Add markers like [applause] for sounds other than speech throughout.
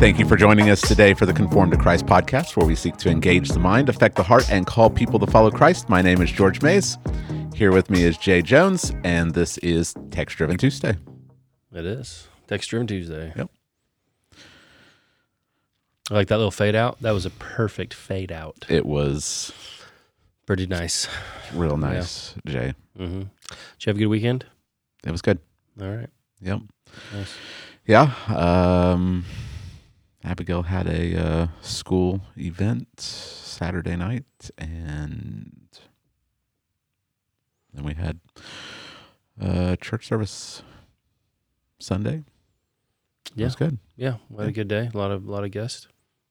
Thank you for joining us today for the Conform to Christ podcast, where we seek to engage the mind, affect the heart, and call people to follow Christ. My name is George Mays. Here with me is Jay Jones, and this is Text Driven Tuesday. It is. Text Driven Tuesday. Yep. I like that little fade out. That was a perfect fade out. It was Pretty nice. real nice, Jay. Mm-hmm. Did you have a good weekend? It was good. All right. Yep. Nice. Yeah. Um, Abigail had a uh, school event Saturday night, and then we had uh, church service Sunday. Yeah, It was good. Yeah. We had a good day. A lot of a lot of guests.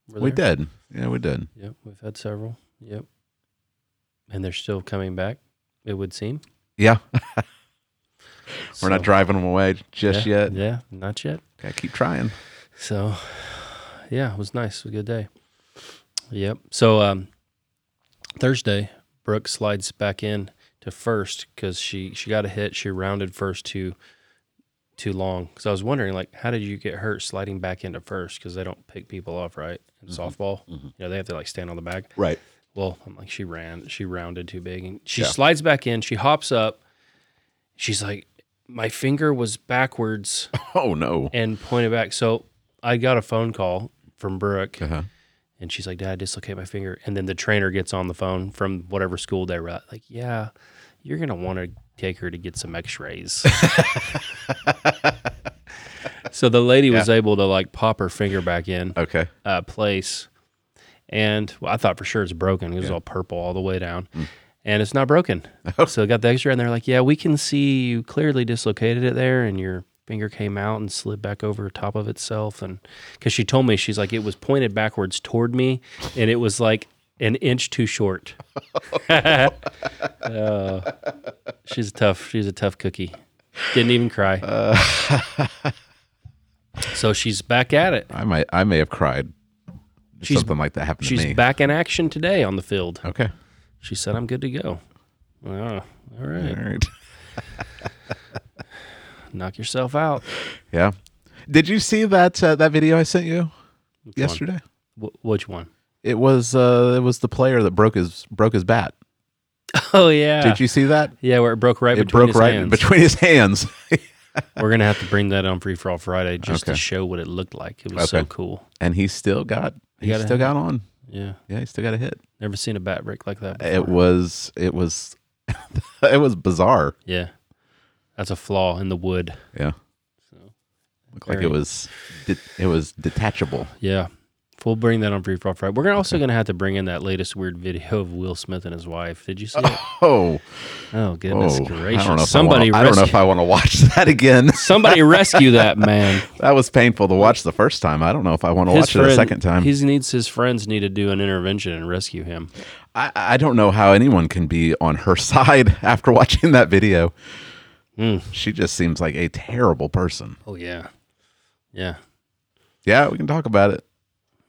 We did. Yeah, we did. Yep. We've had several. Yep. And they're still coming back. It would seem. Yeah. [laughs] We're not driving them away just yeah, yet. Yeah. Not yet. Gotta keep trying. So, yeah, it was nice. It was a good day. Yep. So, um, Thursday, Brooke slides back in to first because she she got a hit. She rounded first too too long. Because I was wondering, like, how did you get hurt sliding back into first? Because they don't pick people off right in softball. mhm. You know, they have to like stand on the back. Right. Well, I'm like, she ran, she rounded too big, and she Yeah. slides back in. She hops up. She's like, my finger was backwards [laughs] Oh no. and pointed back. So I got a phone call from Brooke, Uh-huh. and she's like, "Dad, I dislocate my finger." And then the trainer gets on the phone from whatever school they were at, like, "Yeah, you're gonna want to take her to get some X-rays." [laughs] so the lady was able to like pop her finger back in Okay. uh, place, and well, I thought for sure it's broken. It was Yeah. all purple all the way down. And it's not broken. [laughs] so I got the X-ray, and they're like, "Yeah, we can see you clearly dislocated it there, and your finger came out and slid back over top of itself." And because she told me, she's like, "It was pointed backwards toward me, and it was like an inch too short." [laughs] Uh, she's a tough. She's a tough cookie. Didn't even cry. so she's back at it. I might I may have cried. She's- Something like that happened She's to me. back in action today on the field. Okay. She said, I'm good to go. Oh, all right. All right. [laughs] Knock yourself out. Yeah. Did you see that uh, that video I sent you Which yesterday? One? Wh- which one? It was uh it was the player that broke his broke his bat. [laughs] Oh, yeah. Did you see that? Yeah, where it broke right it between broke his right hands. between his hands. [laughs] We're going to have to bring that on Free For All Friday just Okay. to show what it looked like. It was so cool. and he still got he still hit. got on. Yeah. Yeah, he still got a hit. Never seen a bat break like that before. It was it was [laughs] it was bizarre. Yeah. That's a flaw in the wood. Yeah. So, Looked like it was de- it was detachable. yeah. We'll bring that on Free For All Friday. We're gonna also going to have to bring in that latest weird video of Will Smith and his wife. Did you see it? [laughs] Oh, Oh, goodness oh gracious. I don't know if Somebody I, wanna, I don't know if I want to watch [laughs] that again. Somebody rescue that [laughs] man. that was painful to watch the first time. I don't know if I want to watch it a second time. He needs his friends need to do an intervention and rescue him. I, I don't know how anyone can be on her side after watching that video. Mm. She just seems like a terrible person. Oh yeah, yeah. Yeah, we can talk about it.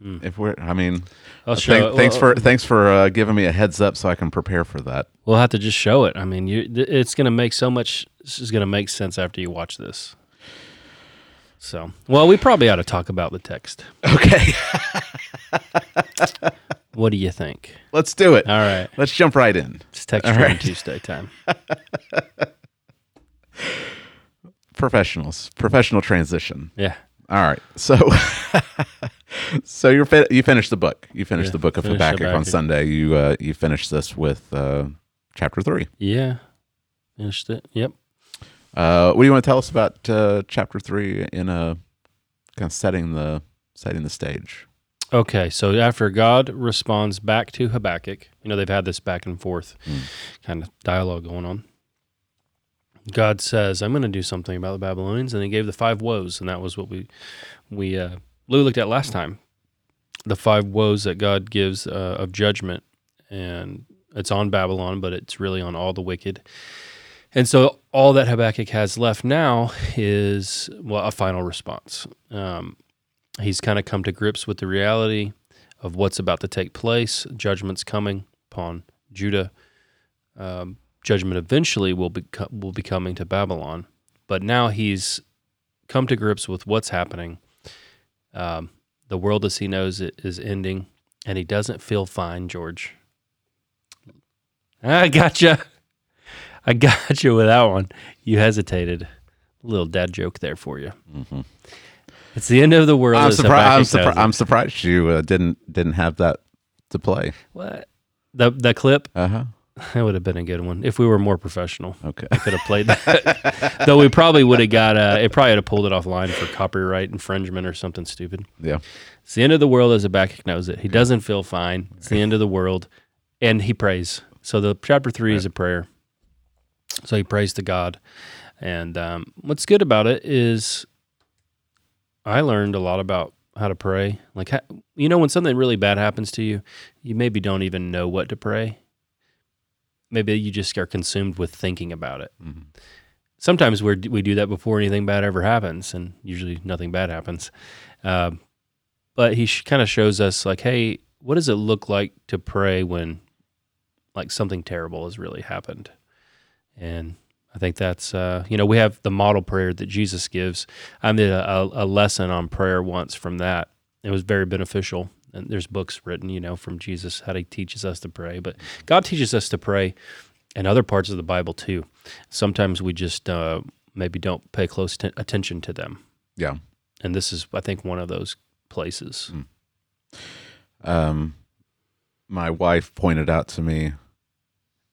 Hmm. If we're, I mean, I'll show. thank- it. thanks Well, for thanks for uh, giving me a heads up so I can prepare for that. We'll have to just show it. I mean, you. th- It's going to make so much. This is going to make sense after you watch this. So, well, we probably ought to talk about the text. Okay, [laughs] What do you think? let's do it. All right, Let's jump right in. it's text All right. Tuesday time. [laughs] Professionals, professional transition. Yeah, All right, so [laughs] so you're fi- you finished the book. You finished Yeah, the book of finished Habakkuk, on Sunday. You uh, you finished this with uh, chapter three. yeah. Finished it. Yep. Uh, what do you want to tell us about uh, chapter three in a kind of setting the setting the stage? Okay, so after God responds back to Habakkuk, you know, they've had this back and forth Mm. kind of dialogue going on. God says, I'm going to do something about the Babylonians. And he gave the five woes. And that was what we, we, uh, Lou looked at last time. The five woes that God gives uh, of judgment. And it's on Babylon, but it's really on all the wicked. And so all that Habakkuk has left now is, well, a final response. Um, he's kind of come to grips with the reality of what's about to take place. Judgment's coming upon Judah. Um, judgment eventually will be will be coming to Babylon, but now he's come to grips with what's happening. Um, The world as he knows it is ending, and he doesn't feel fine, George. I gotcha. I got you with that one. You hesitated. A little dad joke there for you. It's the end of the world. I'm, as surprised. I'm, surpri- I'm surprised you uh, didn't didn't have that to play. What? The the clip Uh huh. That would have been a good one if we were more professional. Okay. I could have played that. [laughs] Though we probably would have got uh, it. Probably would have pulled it offline for copyright infringement or something stupid. Yeah. It's the end of the world as a Habakkuk knows it. He doesn't feel fine. It's the end of the world, and he prays. So the chapter three is a prayer. So he prays to God, and um, what's good about it is I learned a lot about how to pray. Like ha- you know, when something really bad happens to you, you maybe don't even know what to pray. Maybe you just are consumed with thinking about it. Mhm. Sometimes we we do that before anything bad ever happens, and usually nothing bad happens. Um, but he sh- kind of shows us like, hey, what does it look like to pray when like something terrible has really happened? And I think that's uh, you know we have the model prayer that Jesus gives. I did a, a lesson on prayer once from that. It was very beneficial. And there's books written, you know, from Jesus how he teaches us to pray. But God teaches us to pray in other parts of the Bible too. Sometimes we just uh, maybe don't pay close t- attention to them, Yeah. and this is, I think, one of those places. Um, my wife pointed out to me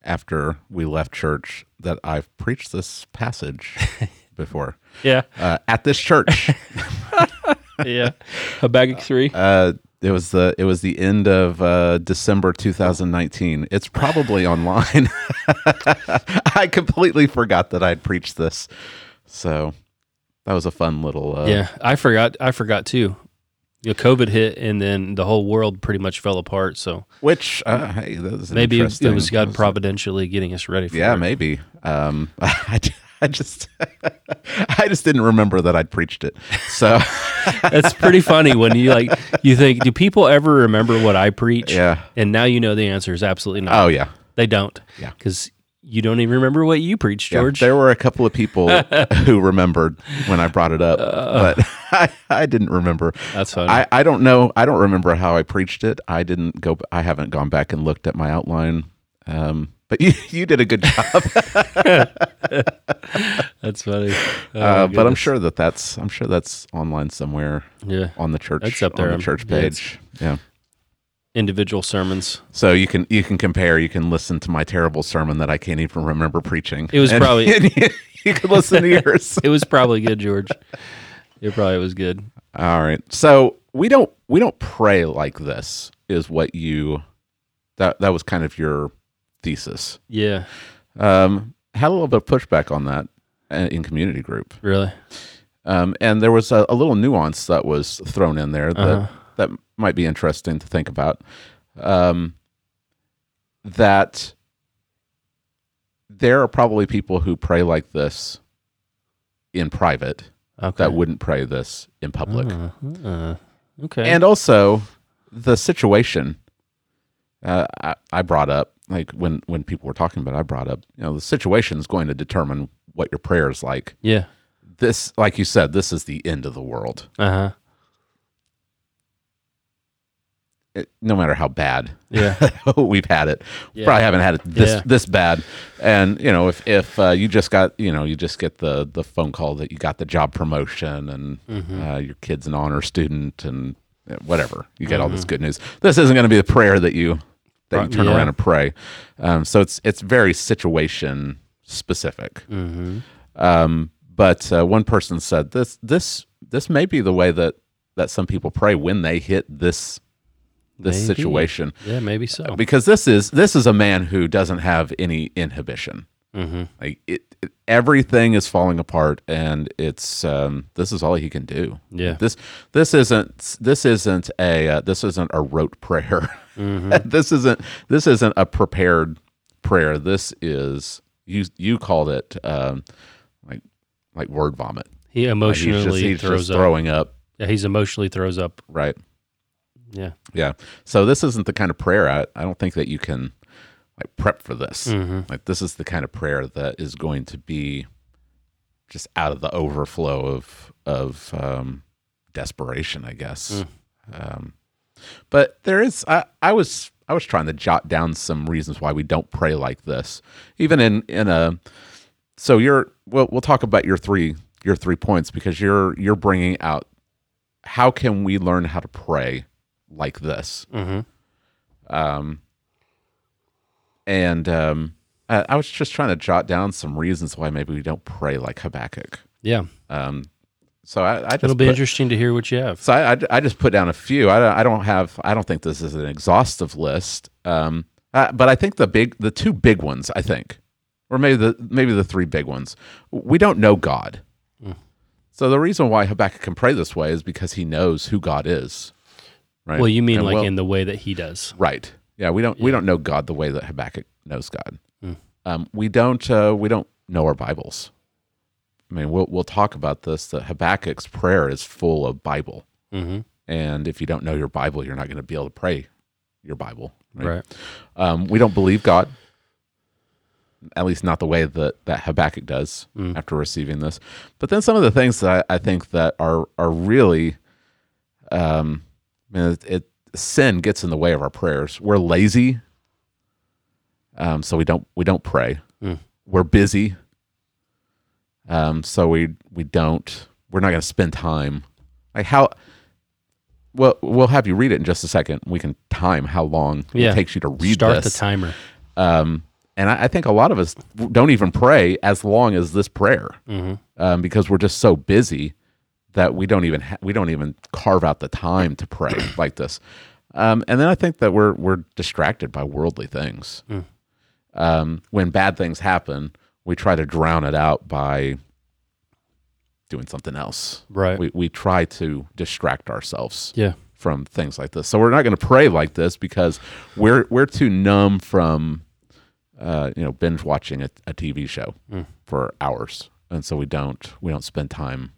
after we left church that I've preached this passage [laughs] before Yeah, uh, at this church. [laughs] yeah. Habakkuk three. Uh, it was the it was the end of uh, December 2019. It's probably [sighs] online. [laughs] I completely forgot that I'd preached this, so that was a fun little. Uh, yeah, I forgot. I forgot too. You know, COVID hit, and then the whole world pretty much fell apart. So Which uh, hey, that was maybe it was God providentially getting us ready for Yeah, it. maybe. Um, [laughs] I, [laughs] I just [laughs] I just didn't remember that I'd preached it. So [laughs] That's pretty funny when you like you think, do people ever remember what I preach? yeah. And now you know the answer is absolutely not. Oh yeah. They don't. Yeah. Because you don't even remember what you preached, Yeah, George. there were a couple of people who remembered when I brought it up, but I, I didn't remember. That's funny. I, I don't know. I don't remember how I preached it. I didn't go. I haven't gone back and looked at my outline. Um, but you, [laughs] you did a good job. [laughs] That's funny. Oh, uh, but I'm sure that that's I'm sure that's online somewhere Yeah. on the church. It's up there. on the church yeah, page. Yeah. Individual sermons. So you can you can compare. You can listen to my terrible sermon that I can't even remember preaching. It was And- probably- [laughs] and you, you can listen to yours. It was probably good, George. It probably was good. All right. So we don't we don't pray like this. Is what you that that was kind of your thesis. Yeah. Um, had a little bit of pushback on that uh, in community group, Really. um, and there was a, a little nuance that was thrown in there that Uh-huh. that might be interesting to think about. Um, that there are probably people who pray like this in private Okay. that wouldn't pray this in public. Uh, uh, okay. and also the situation uh, I, I brought up like when when people were talking about it, i brought up you know the situation is going to determine what your prayer is like yeah. this like you said this is the end of the world Uh huh. It- no matter how bad Yeah. [laughs] we've had it Yeah. probably haven't had it this Yeah. this bad and you know if if uh, you just got you know you just get the the phone call that you got the job promotion and Mm-hmm. uh, your kid's an honor student and whatever you get all Mm-hmm. this good news this isn't going to be the prayer that you that you turn yeah. around and pray um, so it's it's very situation specific Mm-hmm. um, but uh, one person said this this this may be the way that that some people pray when they hit this this Maybe. situation Yeah. Maybe so. because this is this is a man who doesn't have any inhibition Mm-hmm. like it, it- everything is falling apart and it's um this is all he can do Yeah. this this isn't this isn't a uh, this isn't a rote prayer Mm-hmm. [laughs] this isn't this isn't a prepared prayer this is you you called it um like like word vomit He Like, emotionally he's just, he's throws just up. throwing up Yeah, he's emotionally throws up. right Yeah. Yeah. So this isn't the kind of prayer I, I don't think that you can like prep for this. Mhm. Like this is the kind of prayer that is going to be just out of the overflow of of um, desperation, I guess. Um, but there is, I, I was, I was trying to jot down some reasons why we don't pray like this, even in in a. So you're, we'll we'll talk about your three your three points because you're you're bringing out how can we learn how to pray like this. Mm-hmm. Um, and um, I, I was just trying to jot down some reasons why maybe we don't pray like Habakkuk. Yeah. Um, so I, I just It'll be put- interesting to hear what you have. so I, I, I just put down a few. I don't, I don't have. I don't think this is an exhaustive list. Um, uh, but I think the big, the two big ones. I think, or maybe the maybe the three big ones. We don't know God. So the reason why Habakkuk can pray this way is because he knows who God is. Right. Well, you mean And like well- in the way that he does. Right. Yeah, we don't we don't know God the way that Habakkuk knows God. Hmm. Um, we don't uh, we don't know our Bibles. I mean, we'll we'll talk about this. That Habakkuk's prayer is full of Bible, Mm-hmm. and if you don't know your Bible, you're not going to be able to pray your Bible. Right. Um, we don't believe God. At least not the way that, that Habakkuk does Mm. after receiving this. But then some of the things that I, I think that are are really, um, I mean, it, it sin gets in the way of our prayers. We're lazy, um, so we don't we don't pray. Mm. We're busy, um, so we we don't. We're not going to spend time. Like how. Well, we'll have you read it in just a second. We can time how long Yeah. it takes you to read Start this. the timer. Um, and I, I think a lot of us don't even pray as long as this prayer Mm-hmm. um, because we're just so busy that we don't even ha- we don't even carve out the time to pray [coughs] like this. Um, and then I think that we're we're distracted by worldly things. Mm. Um, when bad things happen, we try to drown it out by doing something else. Right. We we try to distract ourselves yeah. from things like this. So we're not going to pray like this because we're we're too numb from uh, you know binge watching a, a TV show Mm. for hours, and so we don't we don't spend time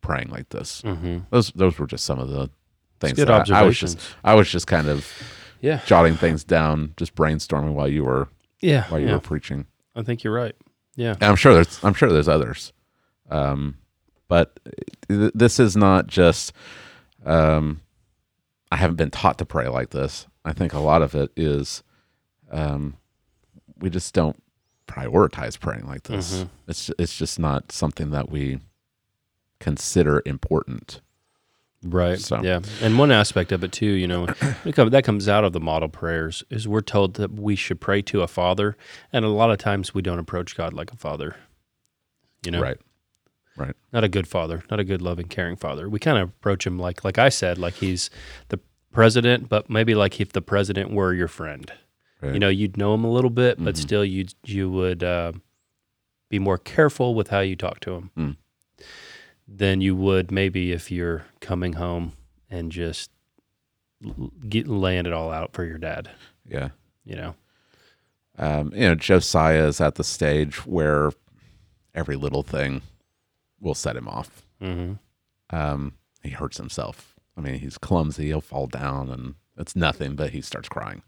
praying like this. Mm-hmm. Those those were just some of the things good that I, I was just. I was just kind of Yeah. jotting things down, just brainstorming while you were Yeah. while you yeah. were preaching. I think you're right. Yeah. And I'm sure there's I'm sure there's others, um, but th- this is not just. Um, I haven't been taught to pray like this. I think a lot of it is, um, we just don't prioritize praying like this. Mhm. It's it's just not something that we consider important. Right. So- Yeah. And one aspect of it too, you know, [clears throat] that comes out of the model prayers is we're told that we should pray to a father, and a lot of times we don't approach God like a father. You know, Right. Right. Not a good father, not a good loving, caring father. We kind of approach him like, like I said, like he's the president, but maybe like if the president were your friend. Right. You know, you'd know him a little bit, but Mhm. still, you you would uh, be more careful with how you talk to him Mm. Than you would maybe if you're coming home and just get laying it all out for your dad. Yeah. You know, Um, you know, Josiah is at the stage where every little thing will set him off. mm-hmm. um, he hurts himself. I mean, he's clumsy. He'll fall down, and it's nothing. But he starts crying.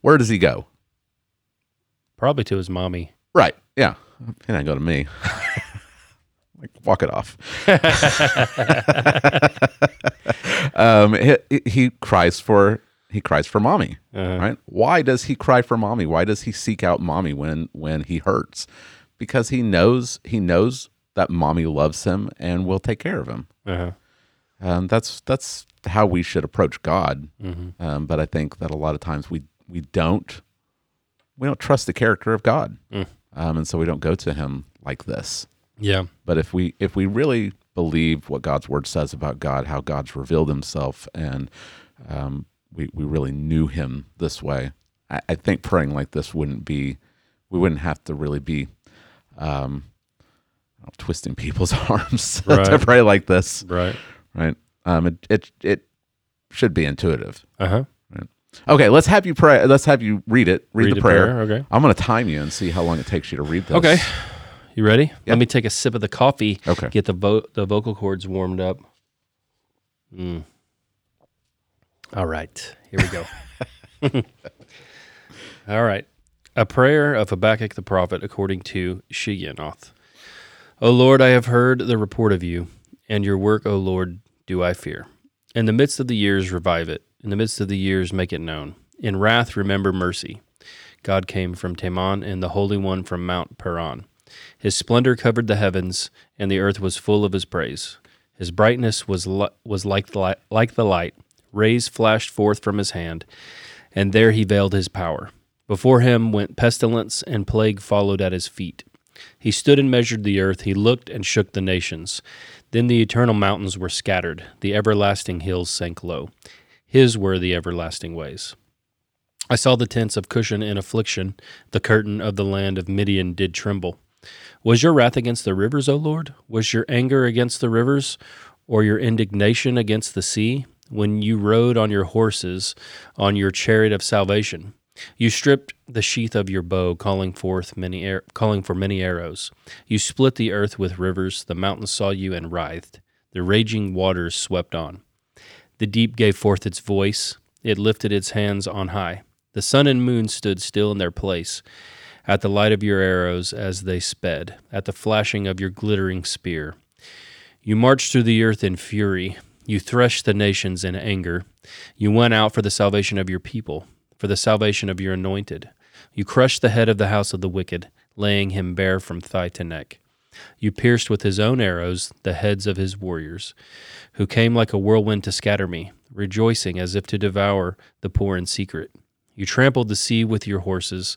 Where does he go? probably to his mommy. Right. Yeah. He didn't go to me. [laughs] like, walk it off. [laughs] um, he, he cries for he cries for mommy. Uh, Right? Why does he cry for mommy? Why does he seek out mommy when when he hurts? Because he knows he knows that mommy loves him and will take care of him. uh-huh. Um, that's that's how we should approach God. Mm-hmm. Um, but I think that a lot of times we we don't we don't trust the character of God, Mm. um, and so we don't go to Him like this. Yeah. But if we if we really believe what God's Word says about God, how God's revealed Himself, and um, we we really knew Him this way, I, I think praying like this wouldn't be we wouldn't have to really be um, twisting people's [laughs] arms [laughs] to pray like this Right. right? Um, it it it should be intuitive. Uh huh. Okay, let's have you pray. Let's have you read it. Read, the prayer. Okay. I'm going to time you and see how long it takes you to read this. Okay. You ready? Yep. Let me take a sip of the coffee. Okay. Get the vo- the vocal cords warmed up. Mm. All right. Here we go. [laughs] All right. A prayer of Habakkuk the prophet according to Shigionoth. O Lord, I have heard the report of you, and your work, O Lord, do I fear. In the midst of the years, revive it. In the midst of the years, make it known. In wrath, remember mercy. God came from Teman, and the Holy One from Mount Paran. His splendor covered the heavens, and the earth was full of his praise. His brightness was li- was like the like the light. Rays flashed forth from his hand, and there he veiled his power. Before him went pestilence, and plague followed at his feet. He stood and measured the earth. He looked and shook the nations. Then the eternal mountains were scattered. The everlasting hills sank low. His were the everlasting ways. I saw the tents of Cushan in affliction. The curtain of the land of Midian did tremble. Was your wrath against the rivers, O Lord? Was your anger against the rivers, or your indignation against the sea, when you rode on your horses, on your chariot of salvation? You stripped the sheath of your bow, calling forth many ar- calling for many arrows. You split the earth with rivers. The mountains saw you and writhed. The raging waters swept on. The deep gave forth its voice. It lifted its hands on high. The sun and moon stood still in their place at the light of your arrows as they sped, at the flashing of your glittering spear. You marched through the earth in fury. You threshed the nations in anger. You went out for the salvation of your people, for the salvation of your anointed. You crushed the head of the house of the wicked, laying him bare from thigh to neck. You pierced with his own arrows the heads of his warriors, who came like a whirlwind to scatter me, rejoicing as if to devour the poor in secret. You trampled the sea with your horses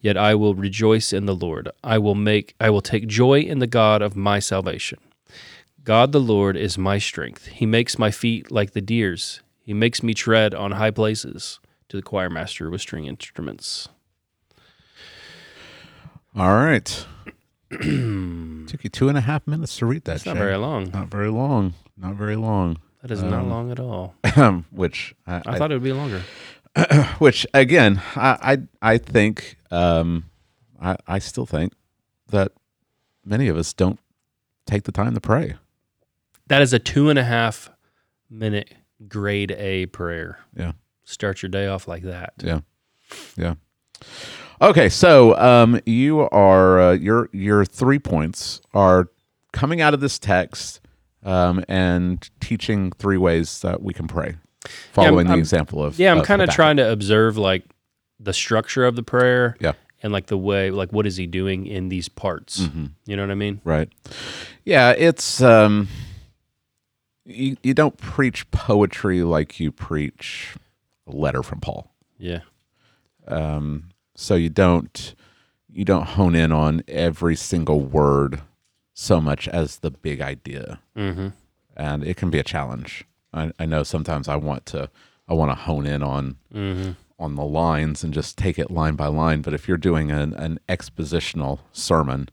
Yet I will rejoice in the Lord. I will make I will take joy in the God of my salvation. God the Lord is my strength. He makes my feet like the deer's. He makes me tread on high places. To the choir master with string instruments. All right. [clears throat] Took you two and a half minutes to read that. It's not Shay. very long. Not very long. Not very long. That is not Um, long at all. [laughs] which I, I thought it would be longer. [clears throat] which again, I I, I think um, I I still think that many of us don't take the time to pray. That is a two and a half minute grade A prayer. Yeah. Start your day off like that. Yeah, yeah. Okay, so um, you are uh, your your three points are coming out of this text um, and teaching three ways that we can pray, following the I'm- example of Yeah, I'm kind of trying to observe like the structure of the prayer. Yeah. And like the way, like what is he doing in these parts? Mhm. You know what I mean? Right. Yeah, it's um you you don't preach poetry like you preach a letter from Paul. Yeah. Um so you don't you don't hone in on every single word so much as the big idea. Mm-hmm. And it can be a challenge. I, I know sometimes I want to I want to hone in on Mm-hmm. on the lines and just take it line by line. But if you're doing an, an expositional sermon,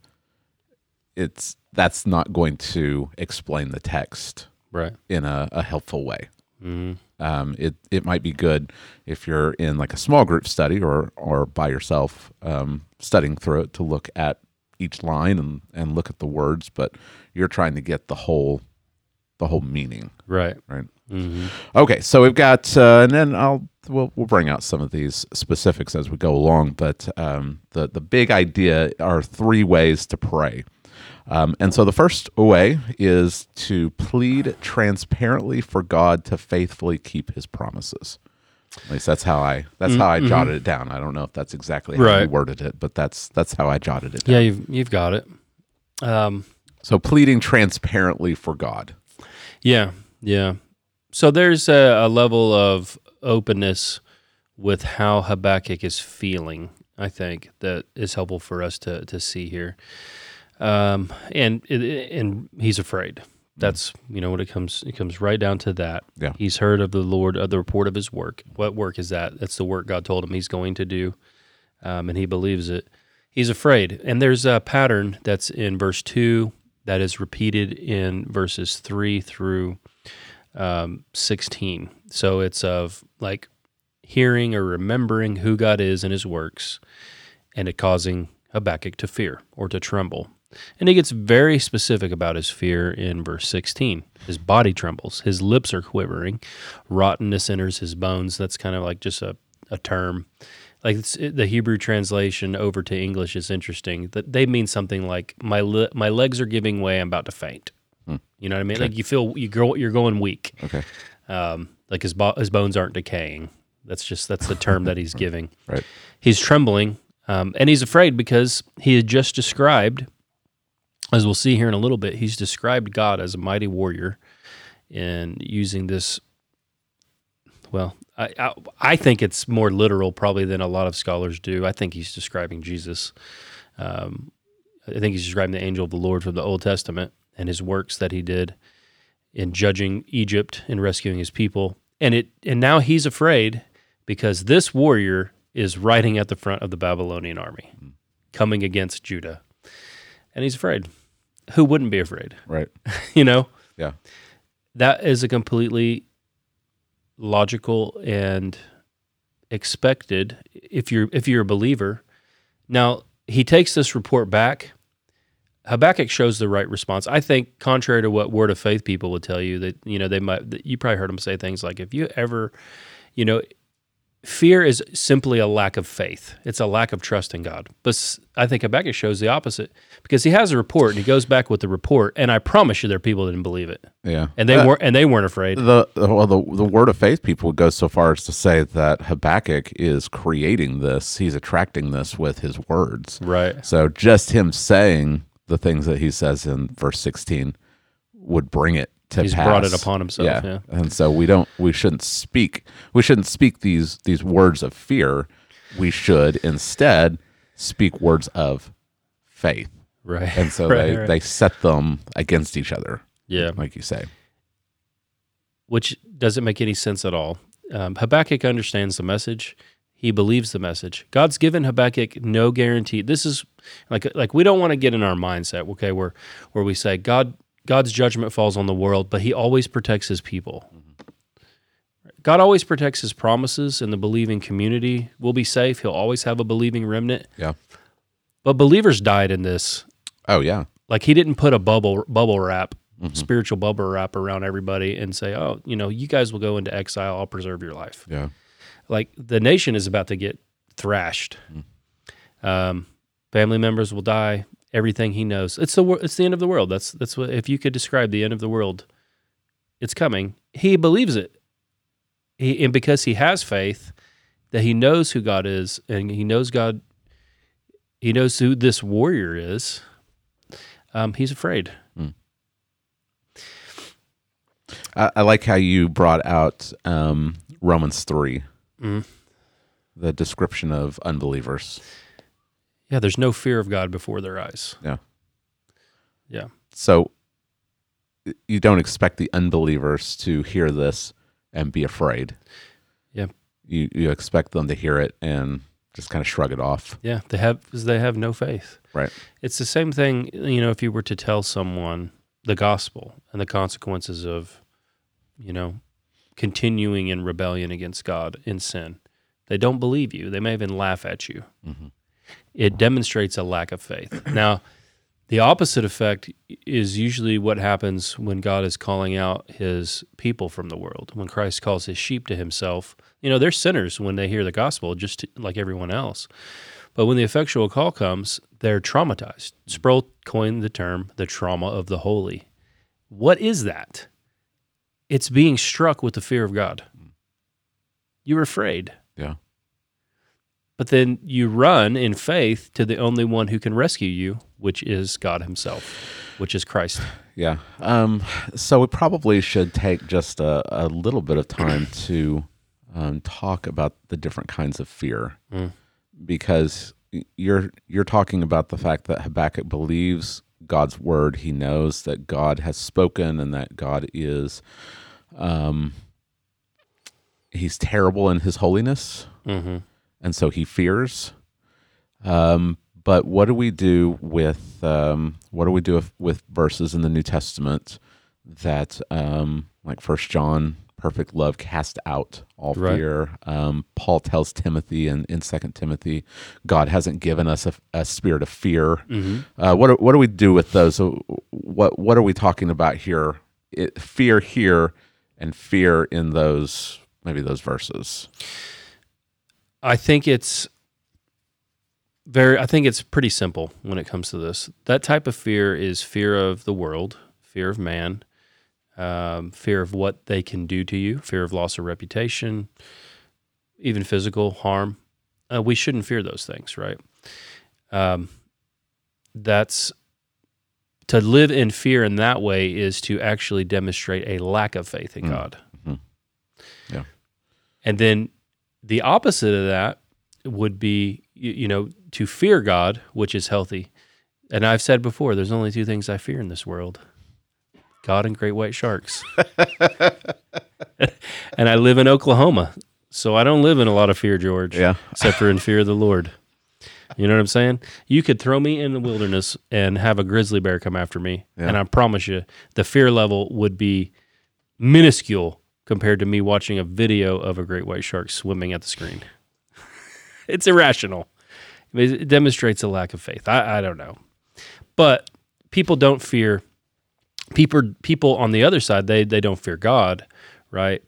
it's that's not going to explain the text Right. in a, a helpful way. Mm-hmm. Um, it it might be good if you're in like a small group study or or by yourself um, studying through it to look at each line and and look at the words, but you're trying to get the whole the whole meaning. Right. Right. Mm-hmm. Okay, so we've got, uh, and then I'll we'll we'll bring out some of these specifics as we go along. But um, the the big idea are three ways to pray, um, and so the first way is to plead transparently for God to faithfully keep His promises. At least that's how I that's how I jotted it down. I don't know if that's exactly how you worded it, but that's that's how I jotted it down. Yeah, you've you've got it. Um, So pleading transparently for God. Yeah, yeah. So there's a, a level of openness with how Habakkuk is feeling. I think that is helpful for us to to see here. Um, and and he's afraid. That's you know what it comes it comes right down to that. Yeah. He's heard of the Lord of the report of his work. What work is that? That's the work God told him he's going to do, um, and he believes it. He's afraid, and there's a pattern that's in verse two that is repeated in verses three through um, 16. So it's of like hearing or remembering who God is and his works, and it causing Habakkuk to fear or to tremble. And he gets very specific about his fear in verse 16. His body trembles, his lips are quivering, rottenness enters his bones. That's kind of like just a, a term. Like the Hebrew translation over to English is interesting. That they mean something like my li- my legs are giving way. I'm about to faint. Hmm. You know what I mean? Like you feel you go you're going weak. Okay. Um, like his bo- his bones aren't decaying. That's just that's the term that he's [laughs] giving. Right. He's trembling, um, and he's afraid because he had just described, as we'll see here in a little bit, he's described God as a mighty warrior, and using this. Well, I, I I think it's more literal probably than a lot of scholars do. I think he's describing Jesus. Um, I think he's describing the angel of the Lord from the Old Testament and his works that he did in judging Egypt and rescuing his people. And it and now he's afraid because this warrior is riding at the front of the Babylonian army coming against Judah. And he's afraid. Who wouldn't be afraid? Right. [laughs] you know? Yeah. That is a completely logical and expected if you're if you're a believer. Now, he takes this report back. Habakkuk shows the right response. I think, contrary to what word of faith people would tell you, that you know they might. You probably heard them say things like, "If you ever, you know, fear is simply a lack of faith. It's a lack of trust in God." But I think Habakkuk shows the opposite because he has a report and he goes back with the report, and I promise you, there are people that didn't believe it, Yeah. and they Uh, weren't, and they weren't afraid. the well the the word of faith people would go so far as to say that Habakkuk is creating this. He's attracting this with his words. Right. So just him saying the things that he says in verse 16 would bring it to He's pass. brought it upon himself, yeah. And so we don't we shouldn't speak we shouldn't speak these these words of fear. We should instead speak words of faith. Right. And so [laughs] Right, they, right. they set them against each other, yeah. like you say. which doesn't make any sense at all. Um, Habakkuk understands the message. He believes the message. God's given Habakkuk no guarantee. This is like like we don't want to get in our mindset, okay, where where we say God God's judgment falls on the world, but He always protects His people. God always protects His promises, and the believing community will be safe. He'll always have a believing remnant. Yeah. But believers died in this. Oh yeah. Like He didn't put a bubble bubble wrap Mhm. spiritual bubble wrap around everybody and say, "Oh, you know, you guys will go into exile. I'll preserve your life." Yeah. Like the nation is about to get thrashed. Um, family members will die. Everything he knows. It's the it's the end of the world. That's that's what if you could describe the end of the world, it's coming. He believes it. He and because he has faith that he knows who God is and he knows God. He knows who this warrior is. Um, he's afraid. I, I like how you brought out um, Romans 3, Mhm. the description of unbelievers. Yeah, there's no fear of God before their eyes. Yeah. Yeah. So you don't expect the unbelievers to hear this and be afraid. Yeah. You you expect them to hear it and just kind of shrug it off. Yeah, they have they have no faith. Right. It's the same thing, you know, if you were to tell someone the gospel and the consequences of, you know, continuing in rebellion against God in sin. They don't believe you. They may even laugh at you. Mhm. It demonstrates a lack of faith. Now, the opposite effect is usually what happens when God is calling out his people from the world. When Christ calls his sheep to himself, you know, they're sinners when they hear the gospel, just like everyone else. But when the effectual call comes, they're traumatized. Sproul coined the term the trauma of the holy. What is that? It's being struck with the fear of God. You're afraid. But then you run in faith to the only one who can rescue you, which is God Himself, which is Christ. [sighs] Yeah. Um, so we probably should take just a, a little bit of time [clears throat] to um, talk about the different kinds of fear, Mm. because you're you're talking about the fact that Habakkuk believes God's word. He knows that God has spoken and that God is, um, he's terrible in His holiness, Mm-hmm. And so he fears. Um, but what do we do with um, what do we do with, with verses in the New Testament that um, like First John, perfect love cast out all Right. fear. Um, Paul tells Timothy and in Second Timothy, God hasn't given us a, a spirit of fear. Mm-hmm. Uh, what do- what do we do with those? So what what are we talking about here? It, fear here and fear in those maybe those verses. I think it's very I think it's pretty simple when it comes to this. That type of fear is fear of the world, fear of man, um, fear of what they can do to you, fear of loss of reputation, even physical harm. Uh, we shouldn't fear those things, right? Um, that's to live in fear in that way is to actually demonstrate a lack of faith in Mm. God. Mhm. Yeah. And then the opposite of that would be, you, you know, to fear God, which is healthy. And I've said before, there's only two things I fear in this world God and great white sharks. [laughs] and I live in Oklahoma. So I don't live in a lot of fear, George, Yeah. except for in fear of the Lord. You know what I'm saying? You could throw me in the wilderness and have a grizzly bear come after me. Yeah. And I promise you, the fear level would be minuscule compared to me watching a video of a great white shark swimming at the screen. [laughs] it's irrational. It demonstrates a lack of faith. I, I don't know. But people don't fear people people on the other side, they they don't fear God, right?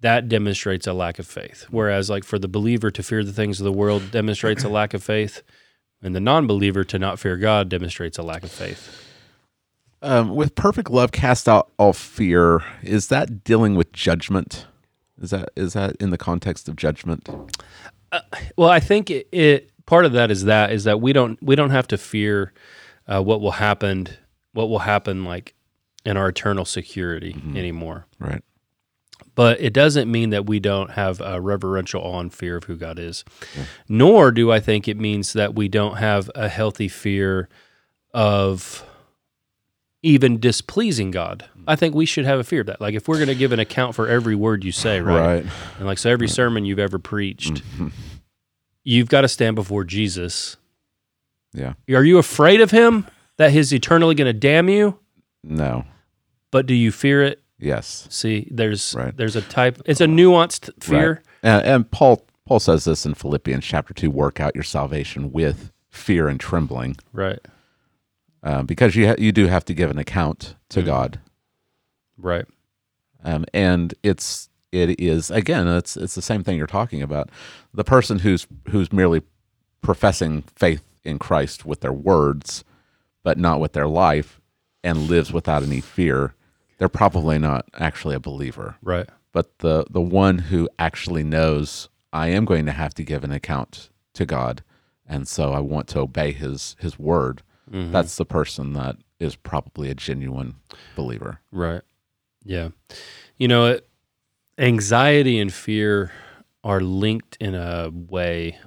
That demonstrates a lack of faith. Whereas like for the believer to fear the things of the world demonstrates a lack of faith. And the non-believer to not fear God demonstrates a lack of faith. Um, with perfect love cast out all fear. Is that dealing with judgment? Is that is that in the context of judgment? Well, I think it, it part of that is that is that we don't we don't have to fear uh, what will happen what will happen like in our eternal security anymore. Right. But it doesn't mean that we don't have a reverential awe and fear of who God is. Nor do I think it means that we don't have a healthy fear of even displeasing God. I think we should have a fear of that. Like if we're going to give an account for every word you say, right? Right. And like so every sermon you've ever preached, mm-hmm. you've got to stand before Jesus. Yeah. Are you afraid of him that he's eternally going to damn you? No. But do you fear it? Yes. See, there's Right. there's a type it's a nuanced fear. And, and Paul Paul says this in Philippians chapter two: work out your salvation with fear and trembling, Right. Uh, because you ha- you do have to give an account to Mhm. God. Right. um, and it's it is again it's it's the same thing you're talking about the person who's who's merely professing faith in Christ with their words but not with their life and lives without any fear they're probably not actually a believer Right. but the the one who actually knows I am going to have to give an account to God and so I want to obey his his word Mhm. that's the person that is probably a genuine believer Right. Yeah. You know, it, anxiety and fear are linked in a way.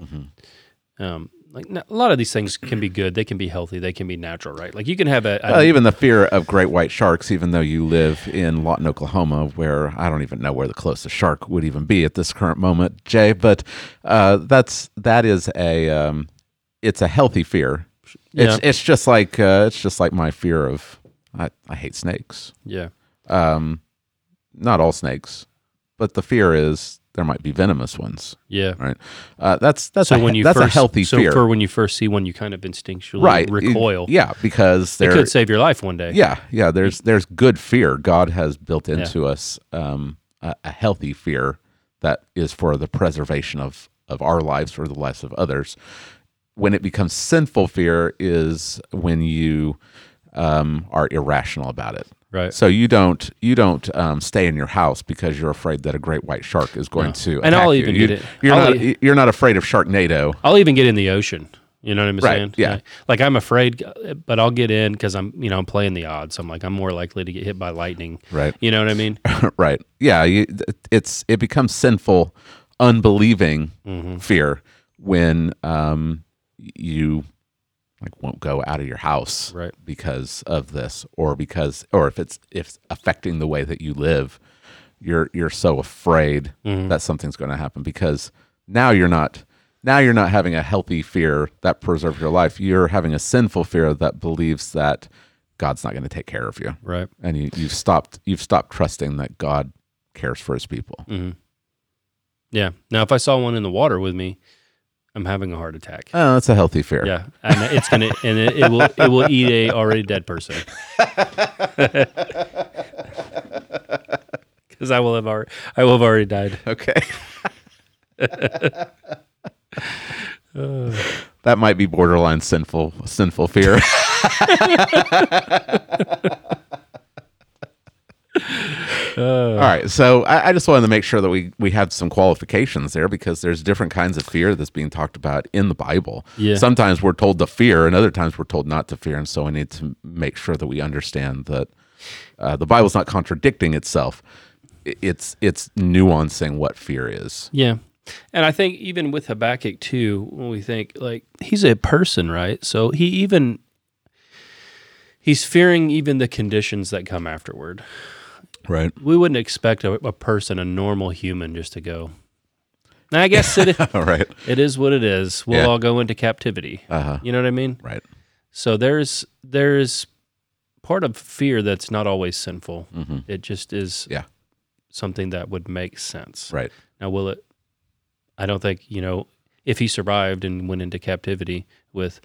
Um, like a lot of these things can be good. They can be healthy. They can be natural, right? Like you can have a, a Well, even the fear of great white sharks, even though you live in Lawton, Oklahoma, where I don't even know where the closest shark would even be at this current moment, Jay. But uh, that's that is a um, it's a healthy fear. It's Yeah. it's just like uh, it's just like my fear of I, I hate snakes. yeah, Um, not all snakes, but the fear is there might be venomous ones. yeah. Right. Uh, that's that's So a, when you that's first, a healthy so fear. for when you first see one, you kind of instinctually right. recoil. Yeah, because it there could save your life one day. Yeah, yeah. There's there's good fear. God has built into us um, a, a healthy fear that is for the preservation of of our lives or the lives of others. When it becomes sinful fear is when you um, are irrational about it. Right. So you don't you don't um, stay in your house because you're afraid that a great white shark is going No. to And I'll even you. get You- it. You're I'll not e- you're not afraid of Sharknado. I'll even get in the ocean. You know what I'm Right, saying? yeah. Like, like I'm afraid, but I'll get in because I'm, you know, I'm playing the odds. I'm like, I'm more likely to get hit by lightning. Right. You know what I mean? [laughs] right. Yeah. You, it's it becomes sinful, unbelieving Mm-hmm. fear when um, you like won't go out of your house Right. because of this, or because, or if it's if it's affecting the way that you live, you're you're so afraid Mhm. that something's going to happen because now you're not. Now you're not having a healthy fear that preserves your life. You're having a sinful fear that believes that God's not going to take care of you, Right. and you you've stopped you've stopped trusting that God cares for His people. mm-hmm. Yeah. Now, if I saw one in the water with me, I'm having a heart attack. Oh, that's a healthy fear. Yeah, and it's gonna [laughs] and it, it will it will eat a already dead person. [laughs] Because I will have already I will have already died. Okay. [laughs] that might be borderline sinful sinful fear. All right, so I, I just wanted to make sure that we we had some qualifications there because there's different kinds of fear that's being talked about in the Bible. Yeah. Sometimes we're told to fear, and other times we're told not to fear, and so we need to make sure that we understand that uh, the Bible's not contradicting itself. It's it's nuancing what fear is. Yeah. And I think even with Habakkuk too, when we think like he's a person, right? So he even he's fearing even the conditions that come afterward. Right. We wouldn't expect a, a person, a normal human, just to go. Now, I guess it [laughs] All right. it is what it is. We'll Yeah. all go into captivity. Uh huh. You know what I mean? Right. So there's there's part of fear that's not always sinful. hmm It just is Yeah. something that would make sense. Right. Now, will it? I don't think you know if he survived and went into captivity with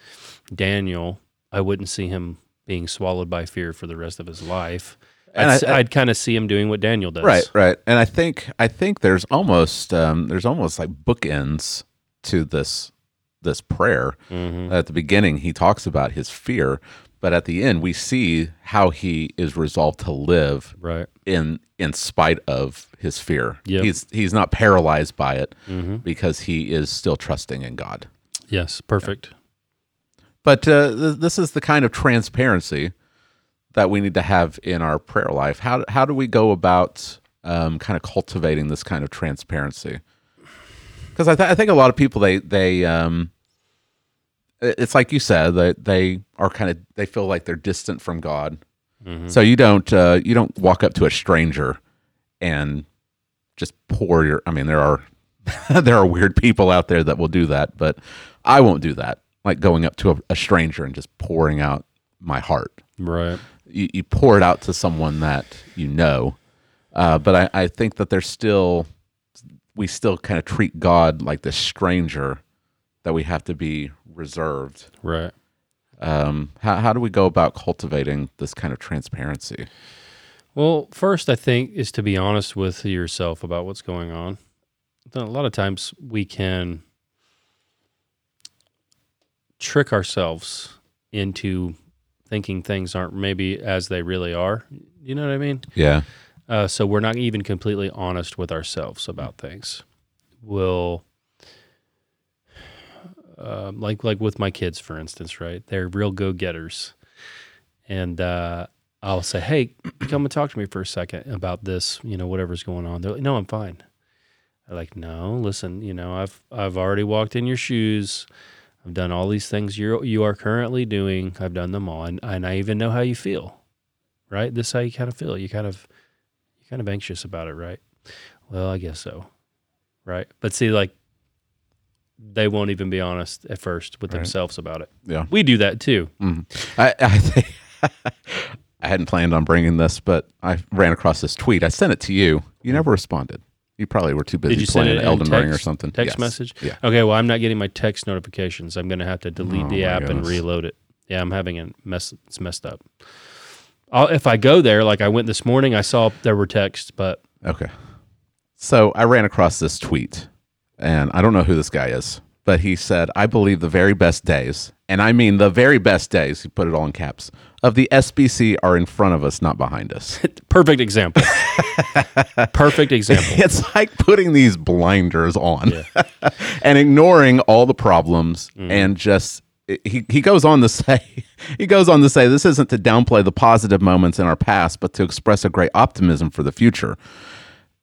Daniel. I wouldn't see him being swallowed by fear for the rest of his life. And I'd, I'd kind of see him doing what Daniel does. Right, right. And I think I think there's almost um, there's almost like bookends to this this prayer. hmm At the beginning, he talks about his fear, but at the end, we see how he is resolved to live Right. in in spite of his fear. Yep. He's he's not paralyzed by it hmm because he is still trusting in God. Yes. Perfect. But uh, th- this is the kind of transparency that we need to have in our prayer life. How how do we go about um, kind of cultivating this kind of transparency? Because I, th- I think a lot of people they they um, it's like you said that they are kind of they feel like they're distant from God. Mhm. So you don't uh, you don't walk up to a stranger and just pour your. I mean, there are [laughs] there are weird people out there that will do that, but I won't do that. Like going up to a, a stranger and just pouring out my heart. Right. You, you pour it out to someone that you know, uh, but I, I think that there's still we still kind of treat God like this stranger that we have to be reserved. Right. Um, how, how do we go about cultivating this kind of transparency? Well, first, I think is to be honest with yourself about what's going on. Then A lot of times we can trick ourselves into thinking things aren't maybe as they really are. You know what I mean? Yeah. Uh, so we're not even completely honest with ourselves about things. We'll, um, like like with my kids, for instance, right? They're real go getters, and uh, I'll say, "Hey, [clears throat] come and talk to me for a second about this. You know, whatever's going on." They're like, "No, I'm fine." I'm like, "No, listen. You know, I've I've already walked in your shoes. I've done all these things you you are currently doing. I've done them all, and, and I even know how you feel. Right? This is how you kind of feel. You kind of you're kind of anxious about it, right? Well, I guess so. Right? But see, like, they won't even be honest at first with Right. themselves about it. Yeah. We do that too. Mhm. I, I think [laughs] I hadn't planned on bringing this, but I ran across this tweet. I sent it to you. You never responded. You probably were too busy Did you send playing it in Elden Ring or something. Text Yes. message? Yeah. Okay, well, I'm not getting my text notifications. I'm going to have to delete Oh, the my app and goodness. reload it. Yeah, I'm having a mess. It's messed up. I'll, if I go there, like I went this morning, I saw there were texts, but Okay. So I ran across this tweet, and I don't know who this guy is, but he said, I believe the very best days, and I mean the very best days, he put it all in caps, of the SBC are in front of us, not behind us. [laughs] perfect example. [laughs] perfect example. it's like putting these blinders on [laughs] and ignoring all the problems and just he, he goes on to say he goes on to say this isn't to downplay the positive moments in our past but to express a great optimism for the future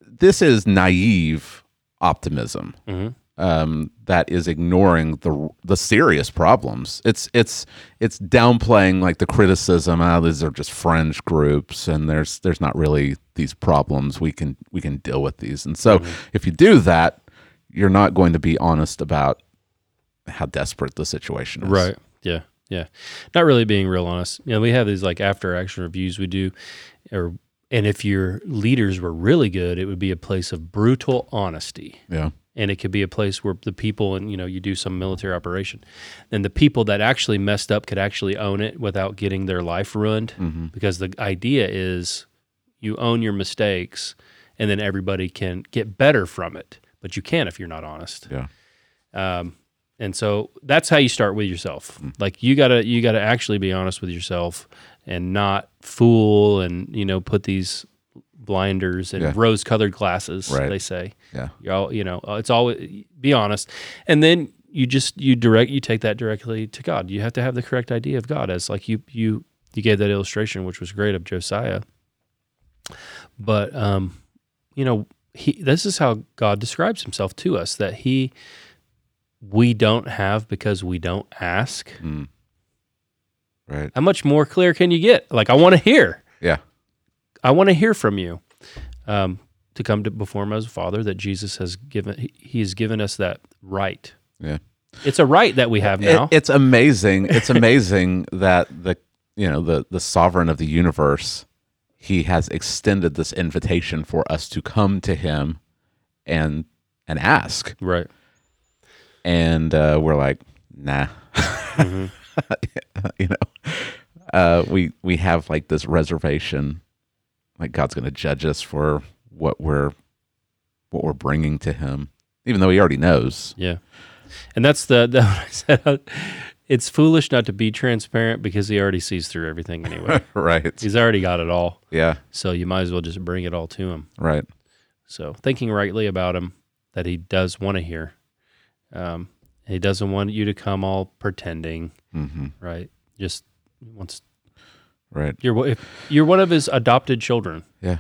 this is naive optimism Mhm. Um, that is ignoring the the serious problems. It's it's it's downplaying like the criticism. Ah, these are just fringe groups, and there's there's not really these problems. We can we can deal with these. And so if you do that, you're not going to be honest about how desperate the situation is. Right. Yeah. Yeah, not really being real honest. You know, we have these like after action reviews we do, or and if your leaders were really good, it would be a place of brutal honesty, Yeah. And it could be a place where the people and you know you do some military operation, and the people that actually messed up could actually own it without getting their life ruined, Mm-hmm. because the idea is you own your mistakes, and then everybody can get better from it, but you can't if you're not honest. Yeah. Um, and so that's how you start with yourself. Like you gotta you gotta actually be honest with yourself and not fool and you know put these blinders and Yeah. rose colored glasses. Right. They say Yeah. you all you know it's always be honest, and then you just you direct you take that directly to God. You have to have the correct idea of God as like you you you gave that illustration which was great of Josiah. But um, you know he this is how God describes himself to us that he we don't have because we don't ask. Mm. Right. How much more clear can you get? Like I want to hear. I want to hear from you. Um, to come to before him as a father that Jesus has given he, has given us that right. Yeah. It's a right that we have It- now. it's amazing. It's [laughs] amazing that the you know the the sovereign of the universe, he has extended this invitation for us to come to him, and and ask, right. and uh, we're like, nah, Mm-hmm. [laughs] you know, uh, we we have like this reservation, like God's going to judge us for what we're what we're bringing to Him, even though He already knows. Yeah. And that's the, [laughs] what I said. [laughs] It's foolish not to be transparent because he already sees through everything anyway. [laughs] right. He's already got it all. Yeah. So you might as well just bring it all to him. Right. So thinking rightly about him that he does want to hear. Um, he doesn't want you to come all pretending, hmm right? Just wants Right. you're you're one of his adopted children Yeah.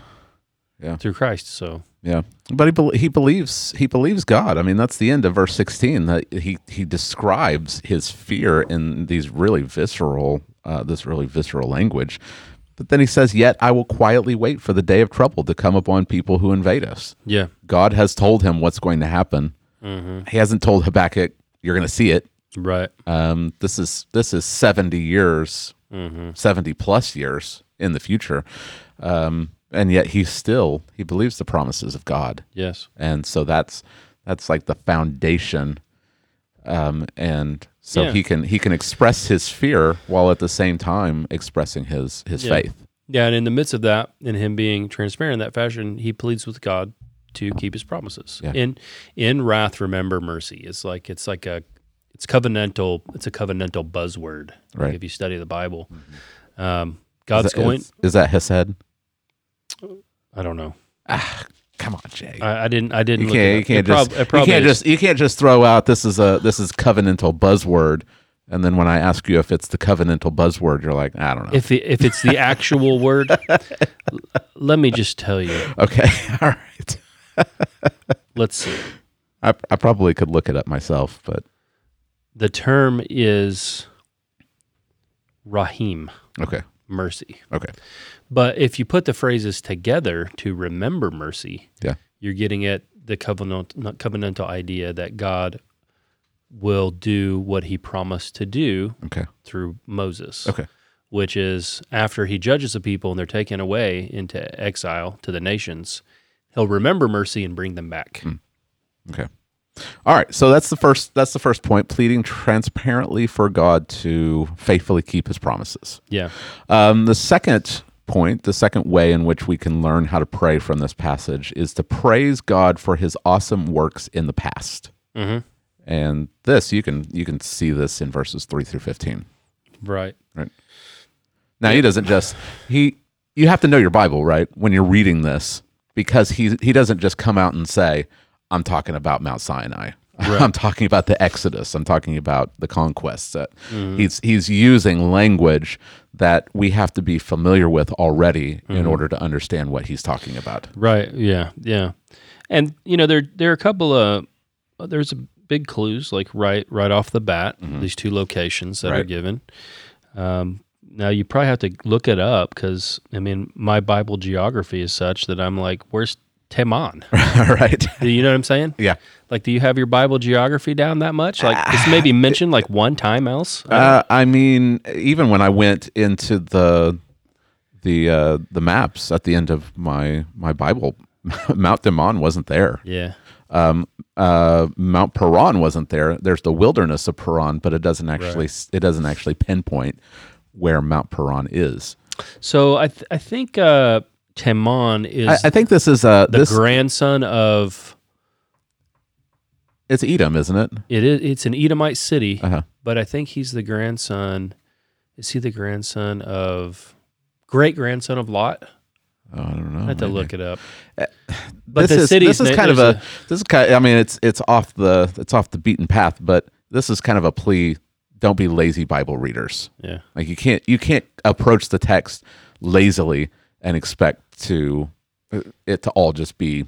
Yeah. through Christ. So Yeah, but he bel he believes he believes God. I mean, that's the end of verse sixteen. That he he describes his fear in these really visceral, uh, this really visceral language. But then he says, "Yet I will quietly wait for the day of trouble to come upon people who invade us." yeah, God has told him what's going to happen. He hasn't told Habakkuk, "You're going to see it." right. Um, this is this is seventy years, seventy plus years in the future, um, and yet he still he believes the promises of God Yes. and so that's that's like the foundation um and so Yeah. he can he can express his fear while at the same time expressing his his Yeah. faith Yeah, and in the midst of that, in him being transparent in that fashion, he pleads with God to keep his promises. Yeah. In in wrath, remember mercy. It's like it's like a it's covenantal. It's a covenantal buzzword. Like Right. if you study the Bible, um, God's is that, going. is, is that hesed I don't know. come on jay I, I didn't. I didn't. you look it can't you can't It prob- just you can't is. just you can't just throw out this is a this is covenantal buzzword and then when i ask you if it's the covenantal buzzword you're like i don't know If it, if it's the actual word, [laughs] l- let me just tell you. okay [laughs] all right Let's see. I, I probably could look it up myself but The term is rahim, okay mercy. okay But if you put the phrases together to remember mercy, yeah you're getting at the covenant, not covenantal idea that God will do what he promised to do okay through Moses. okay Which is after he judges the people and they're taken away into exile to the nations, he'll remember mercy and bring them back. Hmm. Okay. All right. So that's the first that's the first point, pleading transparently for God to faithfully keep his promises. Yeah. Um, the second point, the second way in which we can learn how to pray from this passage is to praise God for his awesome works in the past. Mhm. And this you can you can see this in verses 3 through 15. Right. Now he doesn't just he you have to know your Bible, right? When you're reading this because he he doesn't just come out and say I'm talking about Mount Sinai. [laughs] I'm talking about the Exodus. I'm talking about the conquests. That mm-hmm. he's he's using language that we have to be familiar with already in mm-hmm. order to understand what he's talking about. Right. Yeah. Yeah. And you know there there are a couple of uh, there's a big clues like right right off the bat mm-hmm. these two locations that are given. Um, now you probably have to look it up because I mean my Bible geography is such that I'm like where's Teman. [laughs] right? Do you know what I'm saying? Yeah. Like, do you have your Bible geography down that much? Like, it's maybe mentioned like one time else. Uh, I mean, even when I went into the the uh, the maps at the end of my my Bible, [laughs] Mount Teman wasn't there. yeah. Um, uh, Mount Paran wasn't there. There's the wilderness of Paran, but it doesn't actually it doesn't actually pinpoint where Mount Paran is. So I th- I think uh, Teman is I, I think this is uh the this grandson of it's Edom, isn't it? it is it's an Edomite city, Uh-huh. but I think he's the grandson. Is he the grandson of great grandson of Lot? Oh, I don't know. I have to maybe. look it up. But this the is this is kind of there's a, this is kind. Of, I mean, it's it's off the it's off the beaten path, but this is kind of a plea. Don't be lazy Bible readers. yeah Like you can't you can't approach the text lazily and expect to uh, it to all just be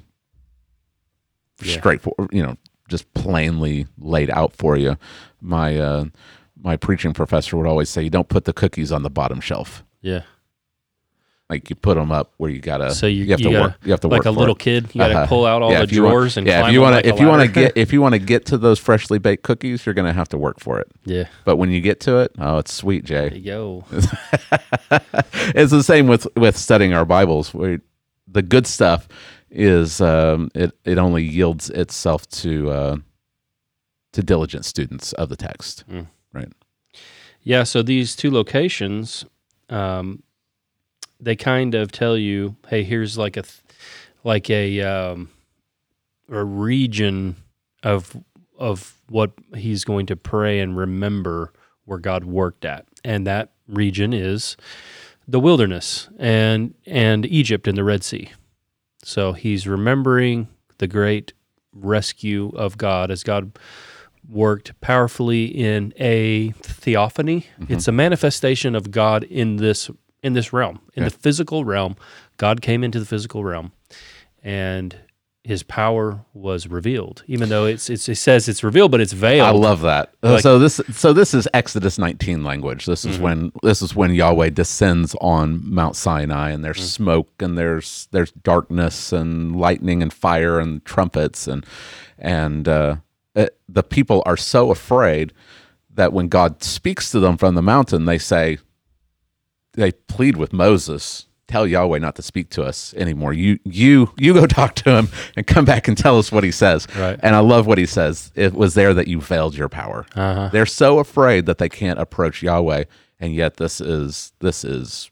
Yeah. straightforward. You know, just plainly laid out for you. My uh, my preaching professor would always say, "You don't put the cookies on the bottom shelf. yeah. Like you put them up where you gotta. So you, have you to gotta, work. You have to work like work a little it. kid. You got to Uh-huh. pull out all Yeah, the you want- drawers and yeah, if you want to to if you want to get if you want to get to those freshly baked cookies, you're gonna have to work for it. yeah. But when you get to it, oh, it's sweet, Jay. There you go. [laughs] it's the same with with studying our Bibles. Where the good stuff is um, it it only yields itself to uh, to diligent students of the text. Mm. Right. Yeah, so these two locations, um, they kind of tell you, hey, here's like a, like a, um, a region of of what he's going to pray and remember where God worked at, and that region is the wilderness and and Egypt and the Red Sea. So he's remembering the great rescue of God as God worked powerfully in a theophany. It's a manifestation of God in this in this realm, in the physical realm. God came into the physical realm, and His power was revealed. Even though it's, it's it says it's revealed, but it's veiled. I love that. Uh, Like- so this so this is Exodus 19 language. This Mm-hmm. is when this is when Yahweh descends on Mount Sinai and there's Mm. smoke and there's there's darkness and lightning and fire and trumpets and and uh, it, the people are so afraid that when God speaks to them from the mountain, they say they plead with Moses. Tell Yahweh not to speak to us anymore. You, you, you go [laughs] talk to him and come back and tell us what he says. Right. And I love what he says. It was there that you veiled your power. Uh-huh. They're so afraid that they can't approach Yahweh, and yet this is this is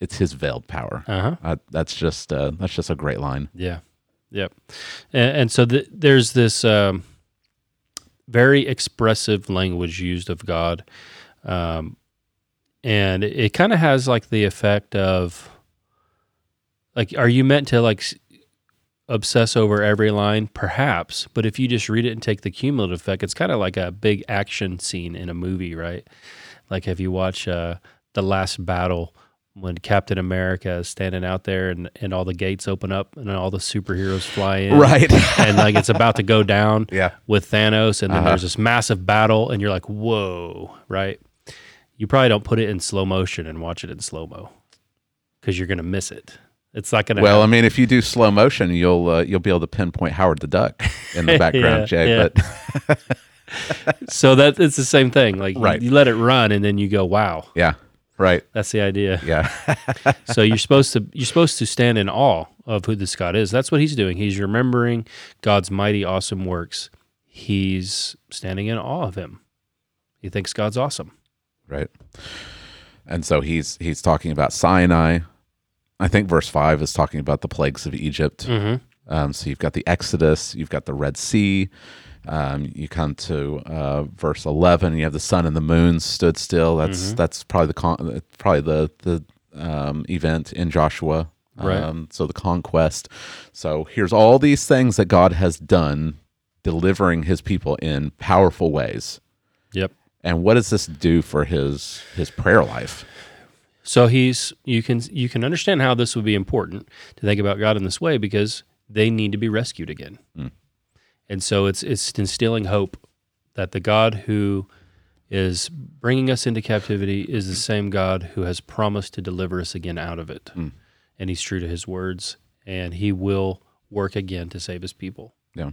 it's His veiled power. Uh-huh. Uh, that's just uh, that's just a great line. Yeah. Yep. And, and so th- there's this um, very expressive language used of God. Um, and it, it kind of has like the effect of like, are you meant to like obsess over every line? Perhaps. But if you just read it and take the cumulative effect, it's kind of like a big action scene in a movie, right? Like if you watch uh, The Last Battle when Captain America is standing out there and, and all the gates open up and all the superheroes fly in. Right. and like it's about to go down [laughs] Yeah. with Thanos and then Uh-huh. there's this massive battle and you're like, whoa, right? You probably don't put it in slow motion and watch it in slow mo because you're going to miss it. It's not going to Well, I mean, if you do slow motion, you'll uh, you'll be able to pinpoint Howard the Duck in the [laughs] background, Yeah, Jay. yeah. But [laughs] so that it's the same thing. Like Right. you, you let it run and then you go, wow, yeah, right, that's the idea. yeah, [laughs] so you're supposed to you're supposed to stand in awe of who this God is. That's what he's doing. He's remembering God's mighty, awesome works. He's standing in awe of him. He thinks God's awesome. Right. And so he's he's talking about Sinai. I think verse five is talking about the plagues of Egypt. Mm-hmm. Um, so you've got the Exodus, you've got the Red Sea. Um, you come to uh, verse eleven. You have the sun and the moon stood still. That's Mm-hmm. that's probably the con- probably the the um, event in Joshua. Right. Um, so the conquest. So here's all these things that God has done, delivering His people in powerful ways. Yep. And what does this do for his his prayer life? So he's you can you can understand how this would be important to think about God in this way because they need to be rescued again. Mm. And so it's it's instilling hope that the God who is bringing us into captivity is the same God who has promised to deliver us again out of it. Mm. And he's true to his words and he will work again to save his people. Yeah.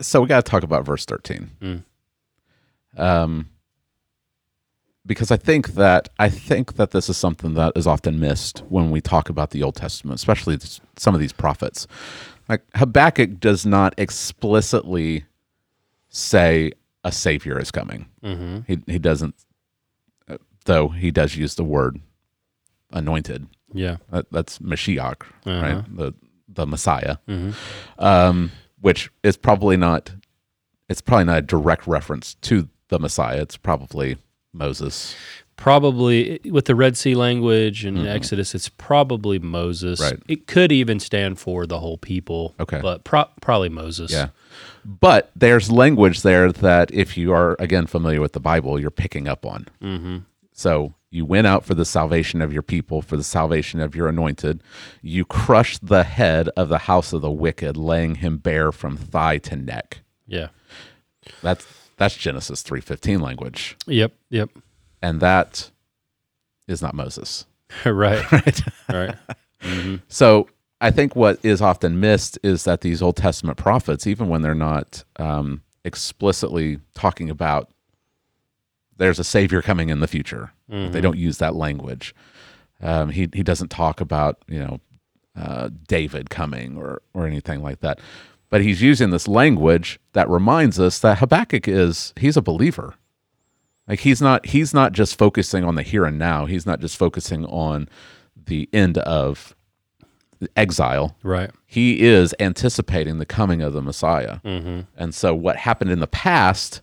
So we got to talk about verse 13. Mm. Um, because I think that I think that this is something that is often missed when we talk about the Old Testament, especially some of these prophets. Like Habakkuk does not explicitly say a savior is coming. Mm-hmm. He he doesn't, uh, though he does use the word anointed. Yeah. That, that's Mashiach, Uh-huh. right? The the Messiah Mm-hmm. um, which is probably not it's probably not a direct reference to the Messiah. It's probably Moses. Probably with the Red Sea language and Exodus, it's probably Moses. Mm-hmm. Right. It could even stand for the whole people. Okay. But pro- probably Moses. Yeah. But there's language there that if you are again familiar with the Bible, you're picking up on. Mm-hmm. So you went out for the salvation of your people, for the salvation of your anointed. You crushed the head of the house of the wicked, laying him bare from thigh to neck. Yeah. That's that's Genesis three fifteen language, Yep. Yep. and that is not Moses. [laughs] right. [laughs] Right. Right. Mm-hmm. So I think what is often missed is that these Old Testament prophets, even when they're not um, explicitly talking about there's a savior coming in the future, they don't use that language. Um, he he doesn't talk about you know uh, David coming or or anything like that, but he's using this language that reminds us that Habakkuk is he's a believer. Like he's not he's not just focusing on the here and now. He's not just focusing on the end of exile. Right. He is anticipating the coming of the Messiah. Mm-hmm. And so what happened in the past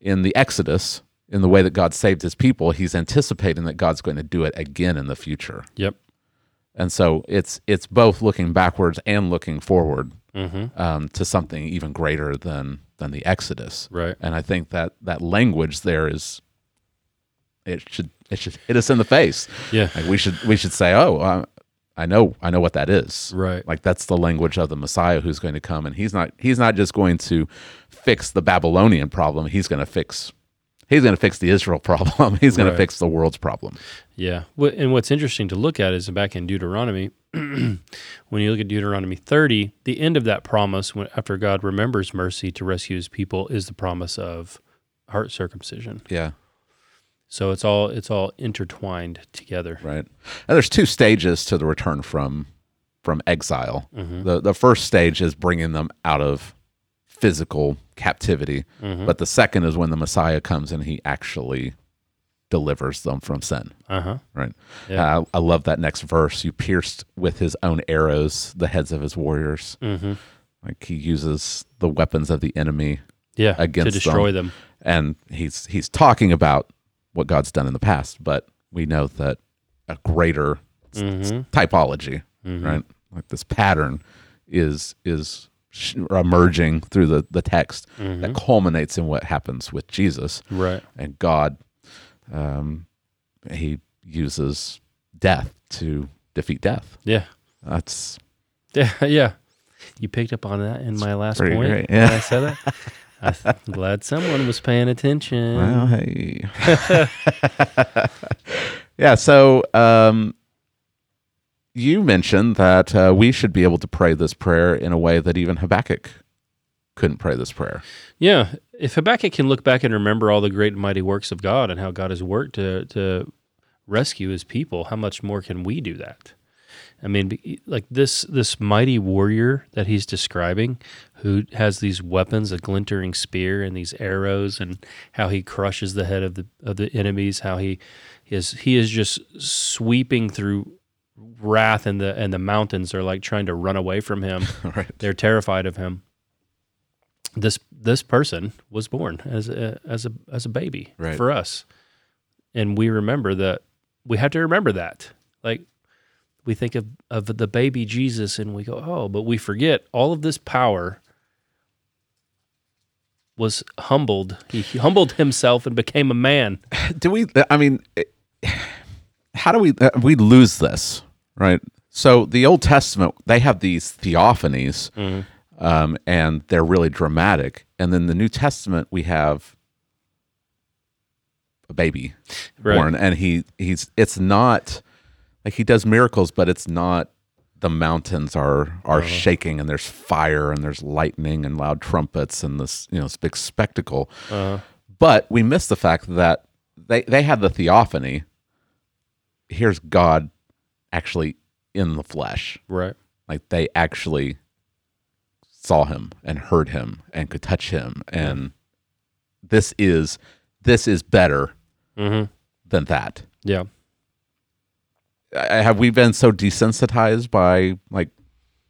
in the Exodus, in the way that God saved his people, he's anticipating that God's going to do it again in the future. Yep. And so it's it's both looking backwards and looking forward Mm-hmm. um, to something even greater than than the Exodus. Right. And I think that that language there is it should it should hit us in the face. Yeah. Like we should we should say, "Oh, uh, I know I know what that is." Right. Like that's the language of the Messiah who's going to come and he's not he's not just going to fix the Babylonian problem, he's going to fix he's going to fix the Israel [laughs] problem. he's going Right. to fix the world's problem. Yeah. And what's interesting to look at is back in Deuteronomy, [clears throat] when you look at Deuteronomy 30, the end of that promise, when, after God remembers mercy to rescue his people, is the promise of heart circumcision. Yeah. So it's all it's all intertwined together. Right. And there's two stages to the return from from exile. Mhm. The the first stage is bringing them out of physical captivity, Mhm. but the second is when the Messiah comes and he actually delivers them from sin. Uh huh. Right. Yeah. Uh, I love that next verse. You pierced with his own arrows the heads of his warriors. Mm-hmm. Like he uses the weapons of the enemy, Yeah. Against to destroy them. and he's he's talking about what God's done in the past. But we know that a greater Mhm. typology, Mhm. right? Like this pattern is is emerging through the the text Mm-hmm. that culminates in what happens with Jesus Right. and God. Um, he uses death to defeat death. Yeah. That's Yeah. [laughs] Yeah. You picked up on that in my last point. great, when yeah. I said that. [laughs] I'm glad someone was paying attention. well, hey. [laughs] yeah. So um, you mentioned that uh, we should be able to pray this prayer in a way that even Habakkuk couldn't pray this prayer. Yeah, if Habakkuk can look back and remember all the great and mighty works of God and how God has worked to to rescue His people, how much more can we do that? I mean, like this this mighty warrior that he's describing, who has these weapons, a glintering spear and these arrows, and how he crushes the head of the of the enemies, how he is he is just sweeping through wrath, and the and the mountains are like trying to run away from him. [laughs] right. They're terrified of him. This this person was born as a as a as a baby Right. for us, and we remember that we have to remember that. Like we think of of the baby Jesus, and we go, oh, but we forget all of this power was humbled. He humbled himself and became a man. [laughs] do we i mean how do we uh, we lose this right so the old testament they have these theophanies um, and they're really dramatic and then the new testament we have a baby Right. born and he he's it's not like he does miracles but it's not the mountains are are Uh-huh. shaking and there's fire and there's lightning and loud trumpets and this you know this big spectacle. Uh, But we miss the fact that they they had the theophany. Here's God actually in the flesh. right. Like they actually saw him and heard him and could touch him and this is this is better Mm-hmm. than that. Yeah. I- have we been so desensitized by like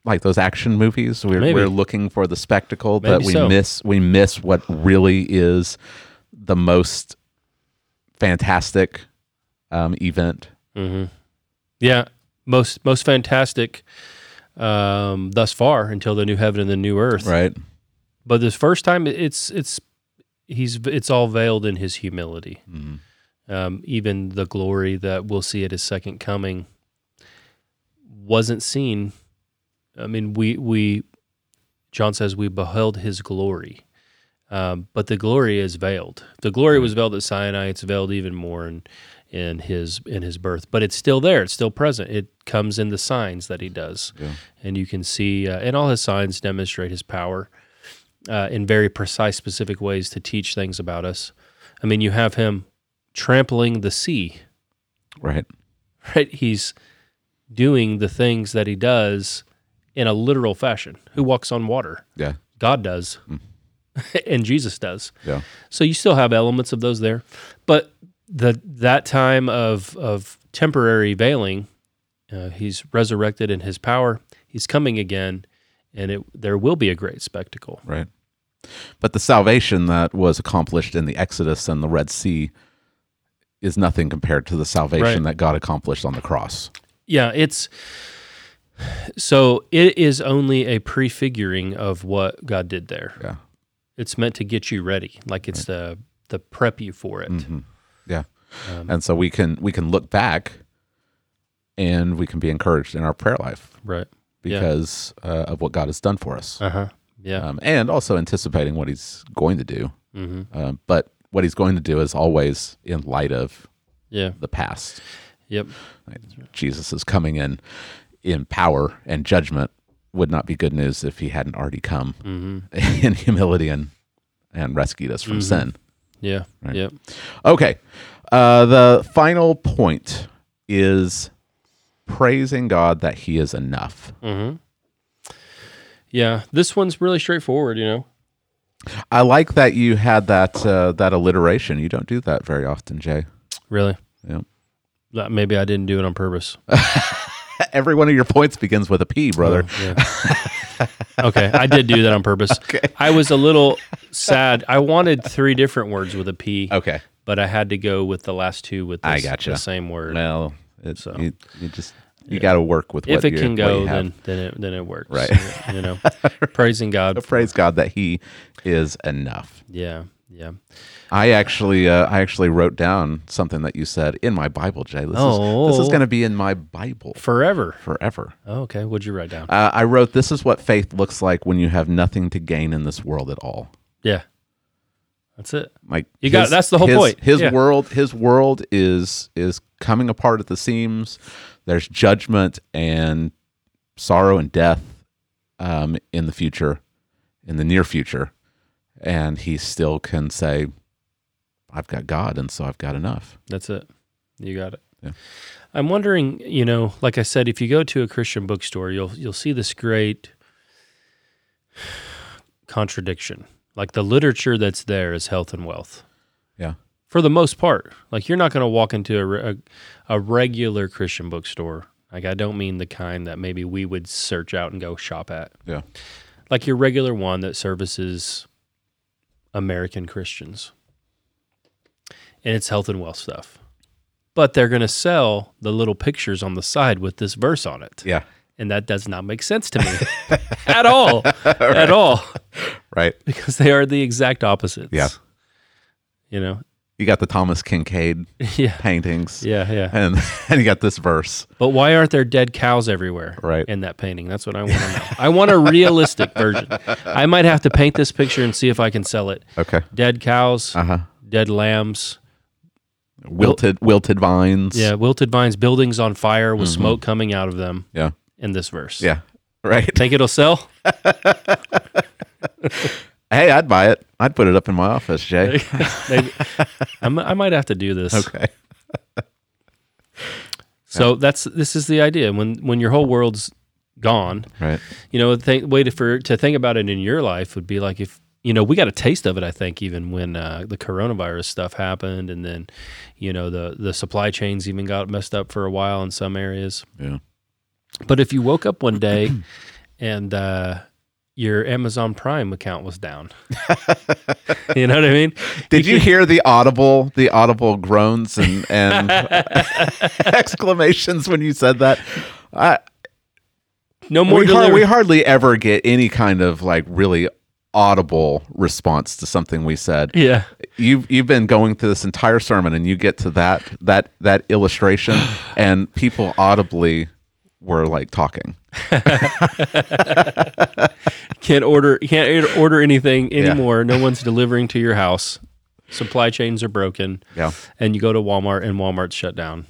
like those action movies we're, Maybe. we're looking for the spectacle that we so. miss we miss what really is the most fantastic um, event Mm-hmm. Yeah. Most most fantastic um, thus far until the new heaven and the new earth. right But this first time, it's it's he's it's all veiled in his humility. Mhm. Um, even the glory that we'll see at his second coming wasn't seen. I mean, we we John says we beheld his glory, um, but the glory is veiled. The glory was veiled at Sinai. It's veiled even more in in his in his birth, but it's still there. It's still present. It comes in the signs that he does, Yeah. and you can see, uh, and all his signs demonstrate his power uh, in very precise, specific ways to teach things about us. I mean, you have him trampling the sea, right right? He's doing the things that he does in a literal fashion. Who walks on water? yeah God does, [laughs] and Jesus does. yeah So you still have elements of those there, but the that time of of temporary veiling, uh, he's resurrected in his power. He's coming again, and it there will be a great spectacle. right but the salvation that was accomplished in the exodus and the red sea is nothing compared to the salvation Right. that god accomplished on the cross Yeah, it's so it is only a prefiguring of what God did there. yeah It's meant to get you ready, like it's the the prep you for it. Mhm. Yeah Um, and so we can we can look back and we can be encouraged in our prayer life Right. Yeah. because uh, of what god has done for us Uh huh. Yeah. um, and also anticipating what he's going to do hmm um, but what he's going to do is always in light of Yeah. the past Yep. jesus is coming in in power and judgment would not be good news if he hadn't already come hmm [laughs] in humility and and rescued us from Mhm. sin Yeah. Right. Yep. Okay. Uh, the final point is praising God that He is enough. Mm-hmm. Yeah. This one's really straightforward. You know. I like that you had that uh, that alliteration. You don't do that very often, Jay. Really. Yeah. That- Maybe I didn't do it on purpose. [laughs] Every one of your points begins with a P, brother. Oh, yeah. [laughs] okay, I did do that on purpose. [laughs] Okay. I was a little sad. I wanted three different words with a P, Okay. but I had to go with the last two with I gotcha. the same word. Well, it's So. you, you just you got to work with what if it can go, then then it then it works. Right. You know, praising God. [laughs] praise God that He is enough. Yeah. Yeah. I actually, uh, I actually wrote down something that you said in my Bible, Jay. This is this is Oh. going to be in my Bible Forever. forever. Oh, okay. What'd you write down? Uh, I wrote, "This is what faith looks like when you have nothing to gain in this world at all." Yeah. That's it. Like You got- that's the whole his- point. His Yeah. world, his world is is coming apart at the seams. There's judgment and sorrow and death um, in the future, in the near future, and he still can say, "I've got God, and so I've got enough." That's it. You got it. Yeah. I'm wondering, you know, like I said, if you go to a Christian bookstore, you'll you'll see this great contradiction. Like the literature that's there is health and wealth. Yeah. For the most part, like you're not going to walk into a, a a regular Christian bookstore. Like I don't mean the kind that maybe we would search out and go shop at. Yeah. Like your regular one that services American Christians. And it's health and wealth stuff. But they're going to sell the little pictures on the side with this verse on it. Yeah. And that does not make sense to me [laughs] at all. At all. Right. Because they are the exact opposites. Yeah. You know? You got the Thomas Kinkade [laughs] Yeah. paintings, Yeah. Yeah. and [laughs] and you got this verse, But why aren't there dead cows everywhere Right. in that painting? That's what I want to know. I want a realistic [laughs] version. I might have to paint this picture and see if I can sell it. okay, Dead cows, uh huh, dead lambs, wilted wilted vines, yeah, wilted vines, buildings on fire with Mhm. smoke coming out of them. Yeah. in this verse. Yeah. Right. Think it'll sell? Hey, I'd buy it. I'd put it up in my office, Jay. Maybe. I'm, I might have to do this. Okay. [laughs] So that's this is the idea. When when your whole world's gone, Right. you know, the th- way to for to think about it in your life would be like if you know we got a taste of it. I think even when uh, the coronavirus stuff happened, and then you know the the supply chains even got messed up for a while in some areas. Yeah. But if you woke up one day [clears throat] and uh, your Amazon Prime account was down, [laughs] you know what I mean? Did you hear the audible, the audible groans and, and [laughs] exclamations when you said that? I, No more we, har- we hardly ever get any kind of like really audible response to something we said. yeah. You've you've been going through this entire sermon and you get to that that that illustration and people audibly were like talking. [laughs] can't order can't order anything anymore. No one's delivering to your house. Supply chains are broken, Yeah. and you go to Walmart and Walmart's shut down,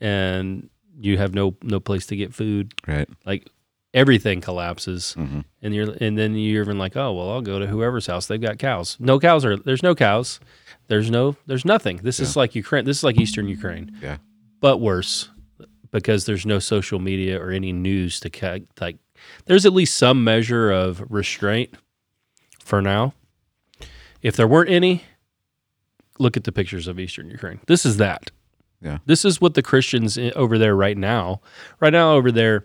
and you have no no place to get food. Right. Like everything collapses, Mhm. and you're and then you're even like, oh well, I'll go to whoever's house. They've got cows. No cows are there's no cows. There's no there's nothing. This is like Ukraine. This is like Eastern Ukraine, Yeah. but worse because there's no social media or any news to ca- like. There's at least some measure of restraint for now. If there weren't any, look at the pictures of Eastern Ukraine. This is that. Yeah. This is what the Christians over there right now, right now over there,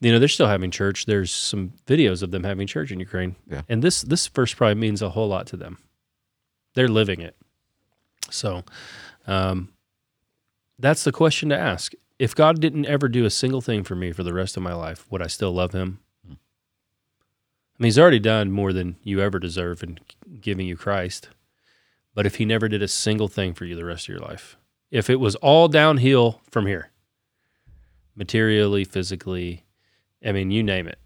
you know, they're still having church. There's some videos of them having church in Ukraine. Yeah. And this this verse probably means a whole lot to them. They're living it. So, um, that's the question to ask. If God didn't ever do a single thing for me for the rest of my life, would I still love him? I mean, he's already done more than you ever deserve in giving you Christ. But if he never did a single thing for you the rest of your life, if it was all downhill from here, materially, physically, I mean, you name it,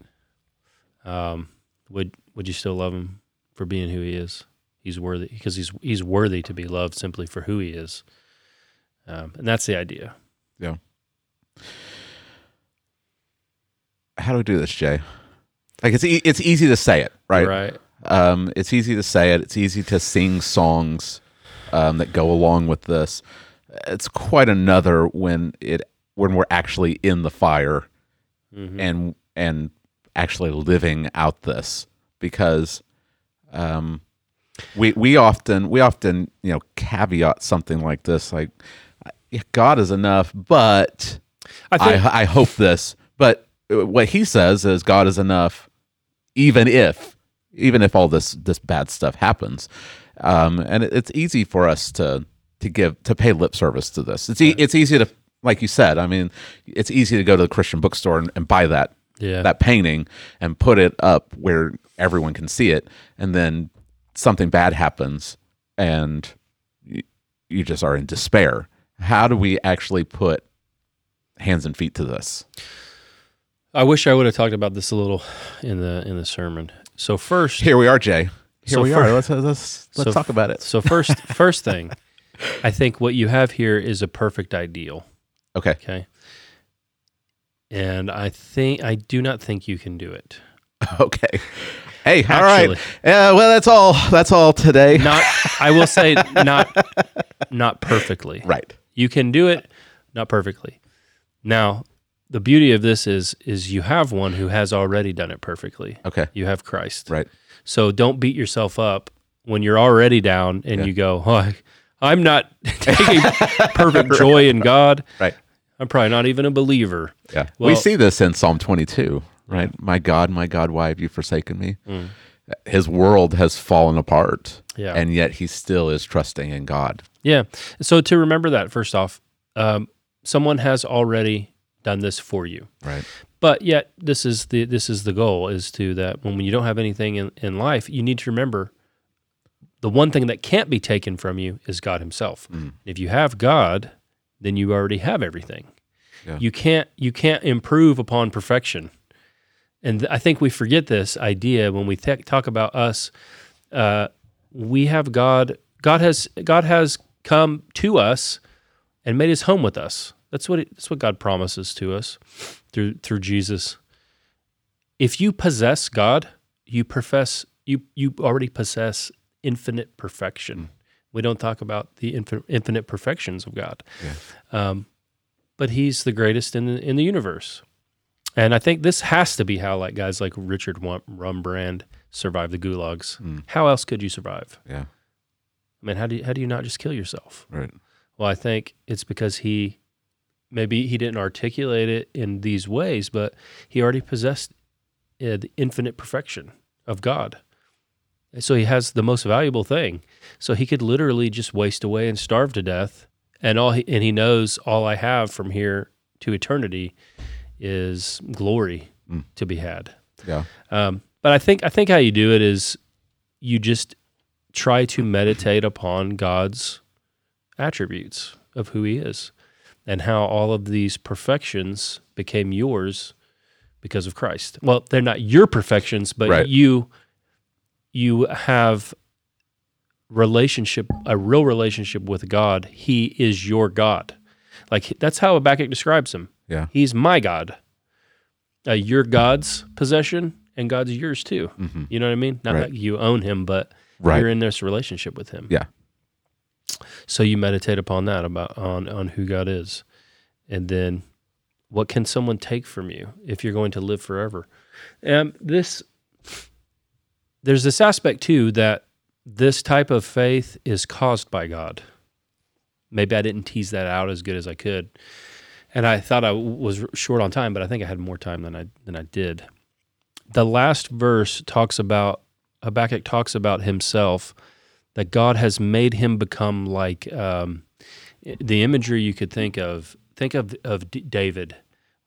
um, would would you still love him for being who he is? He's worthy because he's he's worthy to be loved simply for who he is, um, and that's the idea. How do we do this, Jay? Like it's e- it's easy to say it, right? Right. Um, it's easy to say it. It's easy to sing songs um, that go along with this. It's quite another when it when we're actually in the fire Mhm. and and actually living out this because um, we we often we often you know caveat something like this like yeah, God is enough, but I think I, I hope this, but what he says is God is enough, even if, even if all this this bad stuff happens, um, and it, it's easy for us to to give to pay lip service to this. It's e- it's easy to, like you said, I mean, it's easy to go to the Christian bookstore and, and buy that yeah. that painting and put it up where everyone can see it, and then something bad happens, and you, you just are in despair. How do we actually put hands and feet to this? I wish I would have talked about this a little in the in the sermon. So first, Here we are, Jay. Here So we fir- are. Let's let's let's so talk about it. So first, [laughs] first thing, I think what you have here is a perfect ideal. Okay. Okay. And I think I do not think you can do it. [laughs] Okay. Hey, all Actually. right. Yeah. Well, that's all. That's all today. Not I will say [laughs] not not perfectly. Right. You can do it, not perfectly. Now, the beauty of this is is you have one who has already done it perfectly. Okay. You have Christ. Right. So don't beat yourself up when you're already down and Yeah. you go, oh, I'm not [laughs] taking perfect [laughs] joy in God. Right. I'm probably not even a believer. Yeah. we see this in Psalm 22, right? My God, my God, why have you forsaken me? His world has fallen apart. Mm. Yeah. And yet he still is trusting in God. Yeah. So to remember that, first off, um, someone has already done this for you. Right. But yet, this is the this is the goal: is to that when you don't have anything in, in life, you need to remember the one thing that can't be taken from you is God Himself. If you have God, then you already have everything. Yeah. You can't you can't improve upon perfection, and I think we forget this idea when we th- talk about us. Uh, we have God. God has God has come to us and made His home with us. That's what it, that's what God promises to us through through Jesus. If you possess God, you profess you you already possess infinite perfection. We don't talk about the infin- infinite perfections of God, um, but He's the greatest in the, in the universe. And I think this has to be how like guys like Richard Wurmbrand survived the gulags. Mm. How else could you survive? Yeah. I mean, how do you, how do you not just kill yourself? Right. Well, I think it's because he maybe he didn't articulate it in these ways, but he already possessed uh, the infinite perfection of God. And so he has the most valuable thing. So he could literally just waste away and starve to death, and all he, and he knows all I have from here to eternity is glory Mm. to be had. Yeah. Um, but I think I think how you do it is you just try to meditate upon God's attributes of who He is, and how all of these perfections became yours because of Christ. Well, they're not your perfections, but Right. you you have relationship a real relationship with God. He is your God. Like that's how Habakkuk describes him. Yeah. He's my God. Uh, you're God's possession, and God's yours too. hmm You know what I mean? Not Right. that you own Him, but Right. you're in this relationship with Him. Yeah. So you meditate upon that about on on who God is, and then what can someone take from you if you're going to live forever? And this there's this aspect too that this type of faith is caused by God. Maybe I didn't tease that out as good as I could. And I thought I was short on time, but I think I had more time than I than I did. The last verse talks about Habakkuk talks about himself that God has made him become like um, the imagery you could think of. Think of of D- David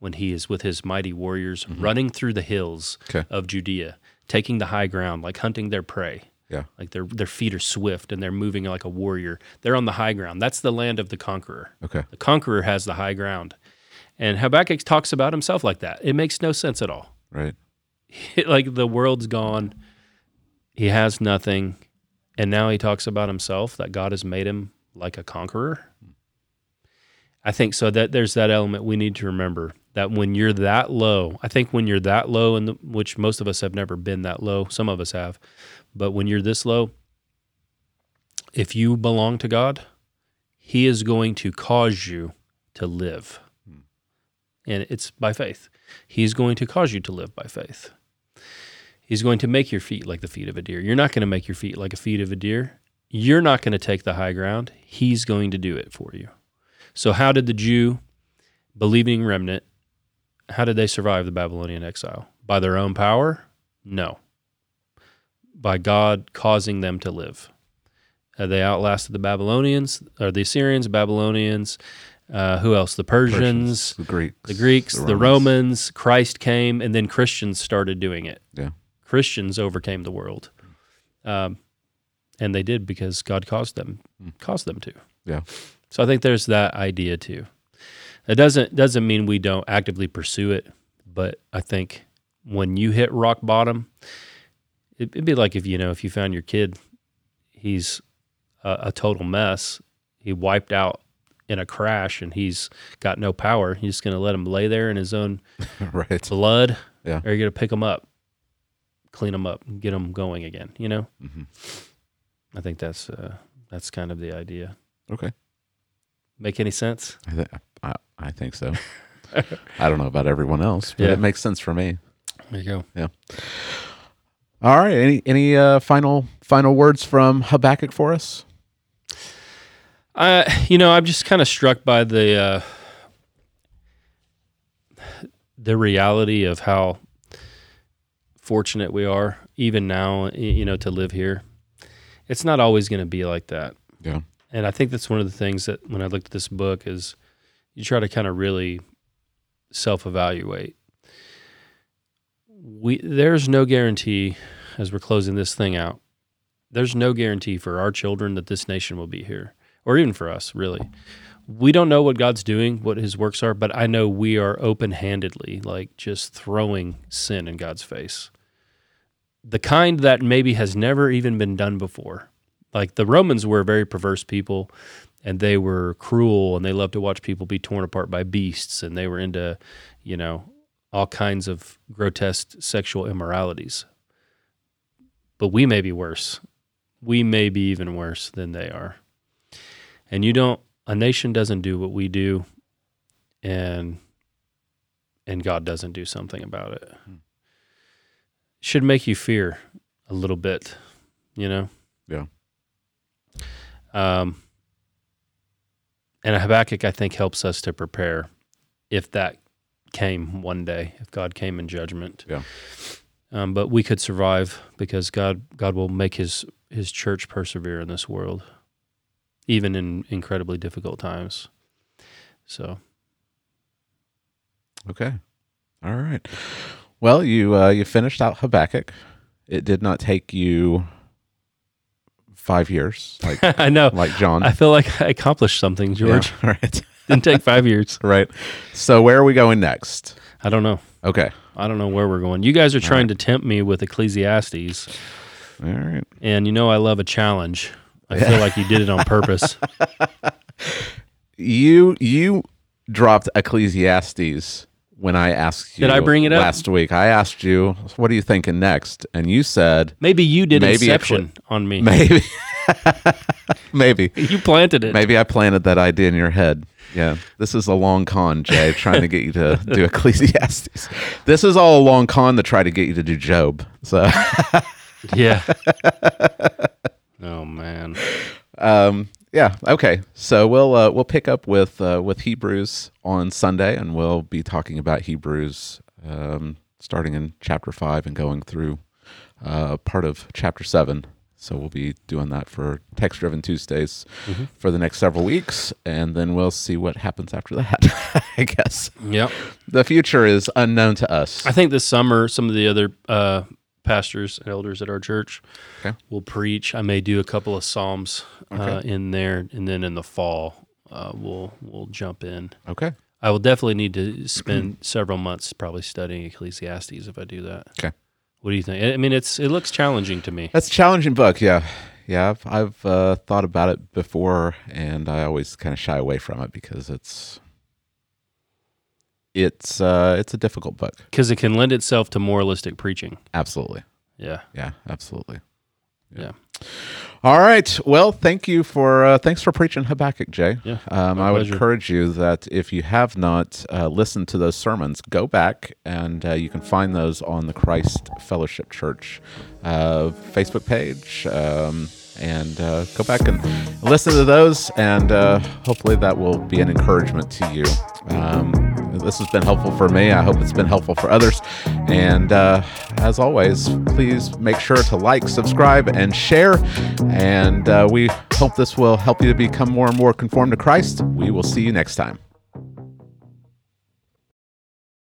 when he is with his mighty warriors running through the hills Okay. of Judea, taking the high ground, like hunting their prey. Yeah. Like their their feet are swift and they're moving like a warrior. They're on the high ground. That's the land of the conqueror. Okay. The conqueror has the high ground. And Habakkuk talks about himself like that. It makes no sense at all. Right. [laughs] like the world's gone. He has nothing. And now he talks about himself that God has made him like a conqueror. I think so that there's that element we need to remember that when you're that low, I think when you're that low, and which most of us have never been that low, some of us have, but when you're this low, if you belong to God, He is going to cause you to live. Hmm. And it's by faith. He's going to cause you to live by faith. He's going to make your feet like the feet of a deer. You're not going to make your feet like a feet of a deer. You're not going to take the high ground. He's going to do it for you. So, how did the Jew, believing remnant, how did they survive the Babylonian exile? By their own power? No. By God causing them to live. Uh, they outlasted the Babylonians, or the Assyrians, Babylonians. Uh, who else? The Persians, The Greeks. the Greeks, the Romans. Christ came, and then Christians started doing it. Yeah. Christians overcame the world, um, and they did because God caused them caused them to. Yeah. So I think there's that idea too. It doesn't doesn't mean we don't actively pursue it, but I think when you hit rock bottom, it, it'd be like if you know if you found your kid, he's a, a total mess. He wiped out in a crash and he's got no power. You're just going to let him lay there in his own [laughs] right. blood, Yeah. or you're going to pick him up, clean them up, and get them going again. You know, hmm I think that's uh, that's kind of the idea. Okay. Make any sense? I, th- I, I think so. [laughs] I don't know about everyone else, but Yeah. it makes sense for me. There you go. Yeah. All right. Any any uh, final final words from Habakkuk for us? I, you know, I'm just kind of struck by the uh, the reality of how fortunate we are, even now, you know, to live here. It's not always going to be like that, Yeah. and I think that's one of the things that when I looked at this book is you try to kind of really self-evaluate. We there's no guarantee as we're closing this thing out. There's no guarantee for our children that this nation will be here or even for us, really. We don't know what God's doing, what his works are, but I know we are open handedly, like just throwing sin in God's face. The kind that maybe has never even been done before. Like the Romans were a very perverse people and they were cruel and they loved to watch people be torn apart by beasts and they were into, you know, all kinds of grotesque sexual immoralities. But we may be worse. We may be even worse than they are. And you don't a nation doesn't do what we do and and God doesn't do something about it. Hmm. Should make you fear a little bit, you know? Yeah. Um and Habakkuk I think helps us to prepare if that came one day, if God came in judgment. Yeah. Um, but we could survive because God God will make his his church persevere in this world, even in incredibly difficult times. So Okay. All right. Well, you uh, you finished out Habakkuk. It did not take you five years, like [laughs] I know. like John. I feel like I accomplished something, George. Yeah, [laughs] right. [laughs] Didn't take five years. right. So where are we going next? I don't know. Okay. I don't know where we're going. You guys are trying to tempt me with Ecclesiastes, All right. and you know I love a challenge. I feel like you did it on purpose. You you dropped Ecclesiastes when I asked you. Did I bring it up? last week? I asked you, "What are you thinking next?" And you said, Maybe you did Maybe Inception on me. "Maybe, [laughs] maybe, [laughs] You planted it. maybe I planted that idea in your head." Yeah, this is a long con, Jay, trying to get you to [laughs] do Ecclesiastes. This is all a long con to try to get you to do Job. So, Yeah. oh man. um, yeah, okay. So we'll uh, we'll pick up with uh, with Hebrews on Sunday, and we'll be talking about Hebrews um, starting in chapter five and going through uh, part of chapter seven. So we'll be doing that for text driven Tuesdays for the next several weeks, and then we'll see what happens after that. [laughs] I guess Yep. the future is unknown to us. I think this summer some of the other uh, pastors and elders at our church Okay. will preach. I may do a couple of psalms uh, in there, and then in the fall uh, we'll we'll jump in. Okay. I will definitely need to spend [clears throat] several months probably studying Ecclesiastes if I do that. Okay. What do you think? I mean, it's it looks challenging to me. That's a challenging book. Yeah, yeah. I've I've uh, thought about it before, and I always kind of shy away from it because it's it's uh, it's a difficult book. because it can lend itself to moralistic preaching. Absolutely. Yeah. Yeah. Absolutely. Yeah. All right. Well, thank you for uh, thanks for preaching Habakkuk, Jay. Yeah, Um, I would pleasure. encourage you that if you have not uh, listened to those sermons, go back and uh, you can find those on the Christ Fellowship Church uh, Facebook page. Um, and uh, go back and listen to those, and uh, hopefully that will be an encouragement to you. Um, this has been helpful for me. I hope it's been helpful for others. And uh, as always, please make sure to like, subscribe, and share. And uh, we hope this will help you to become more and more conformed to Christ. We will see you next time.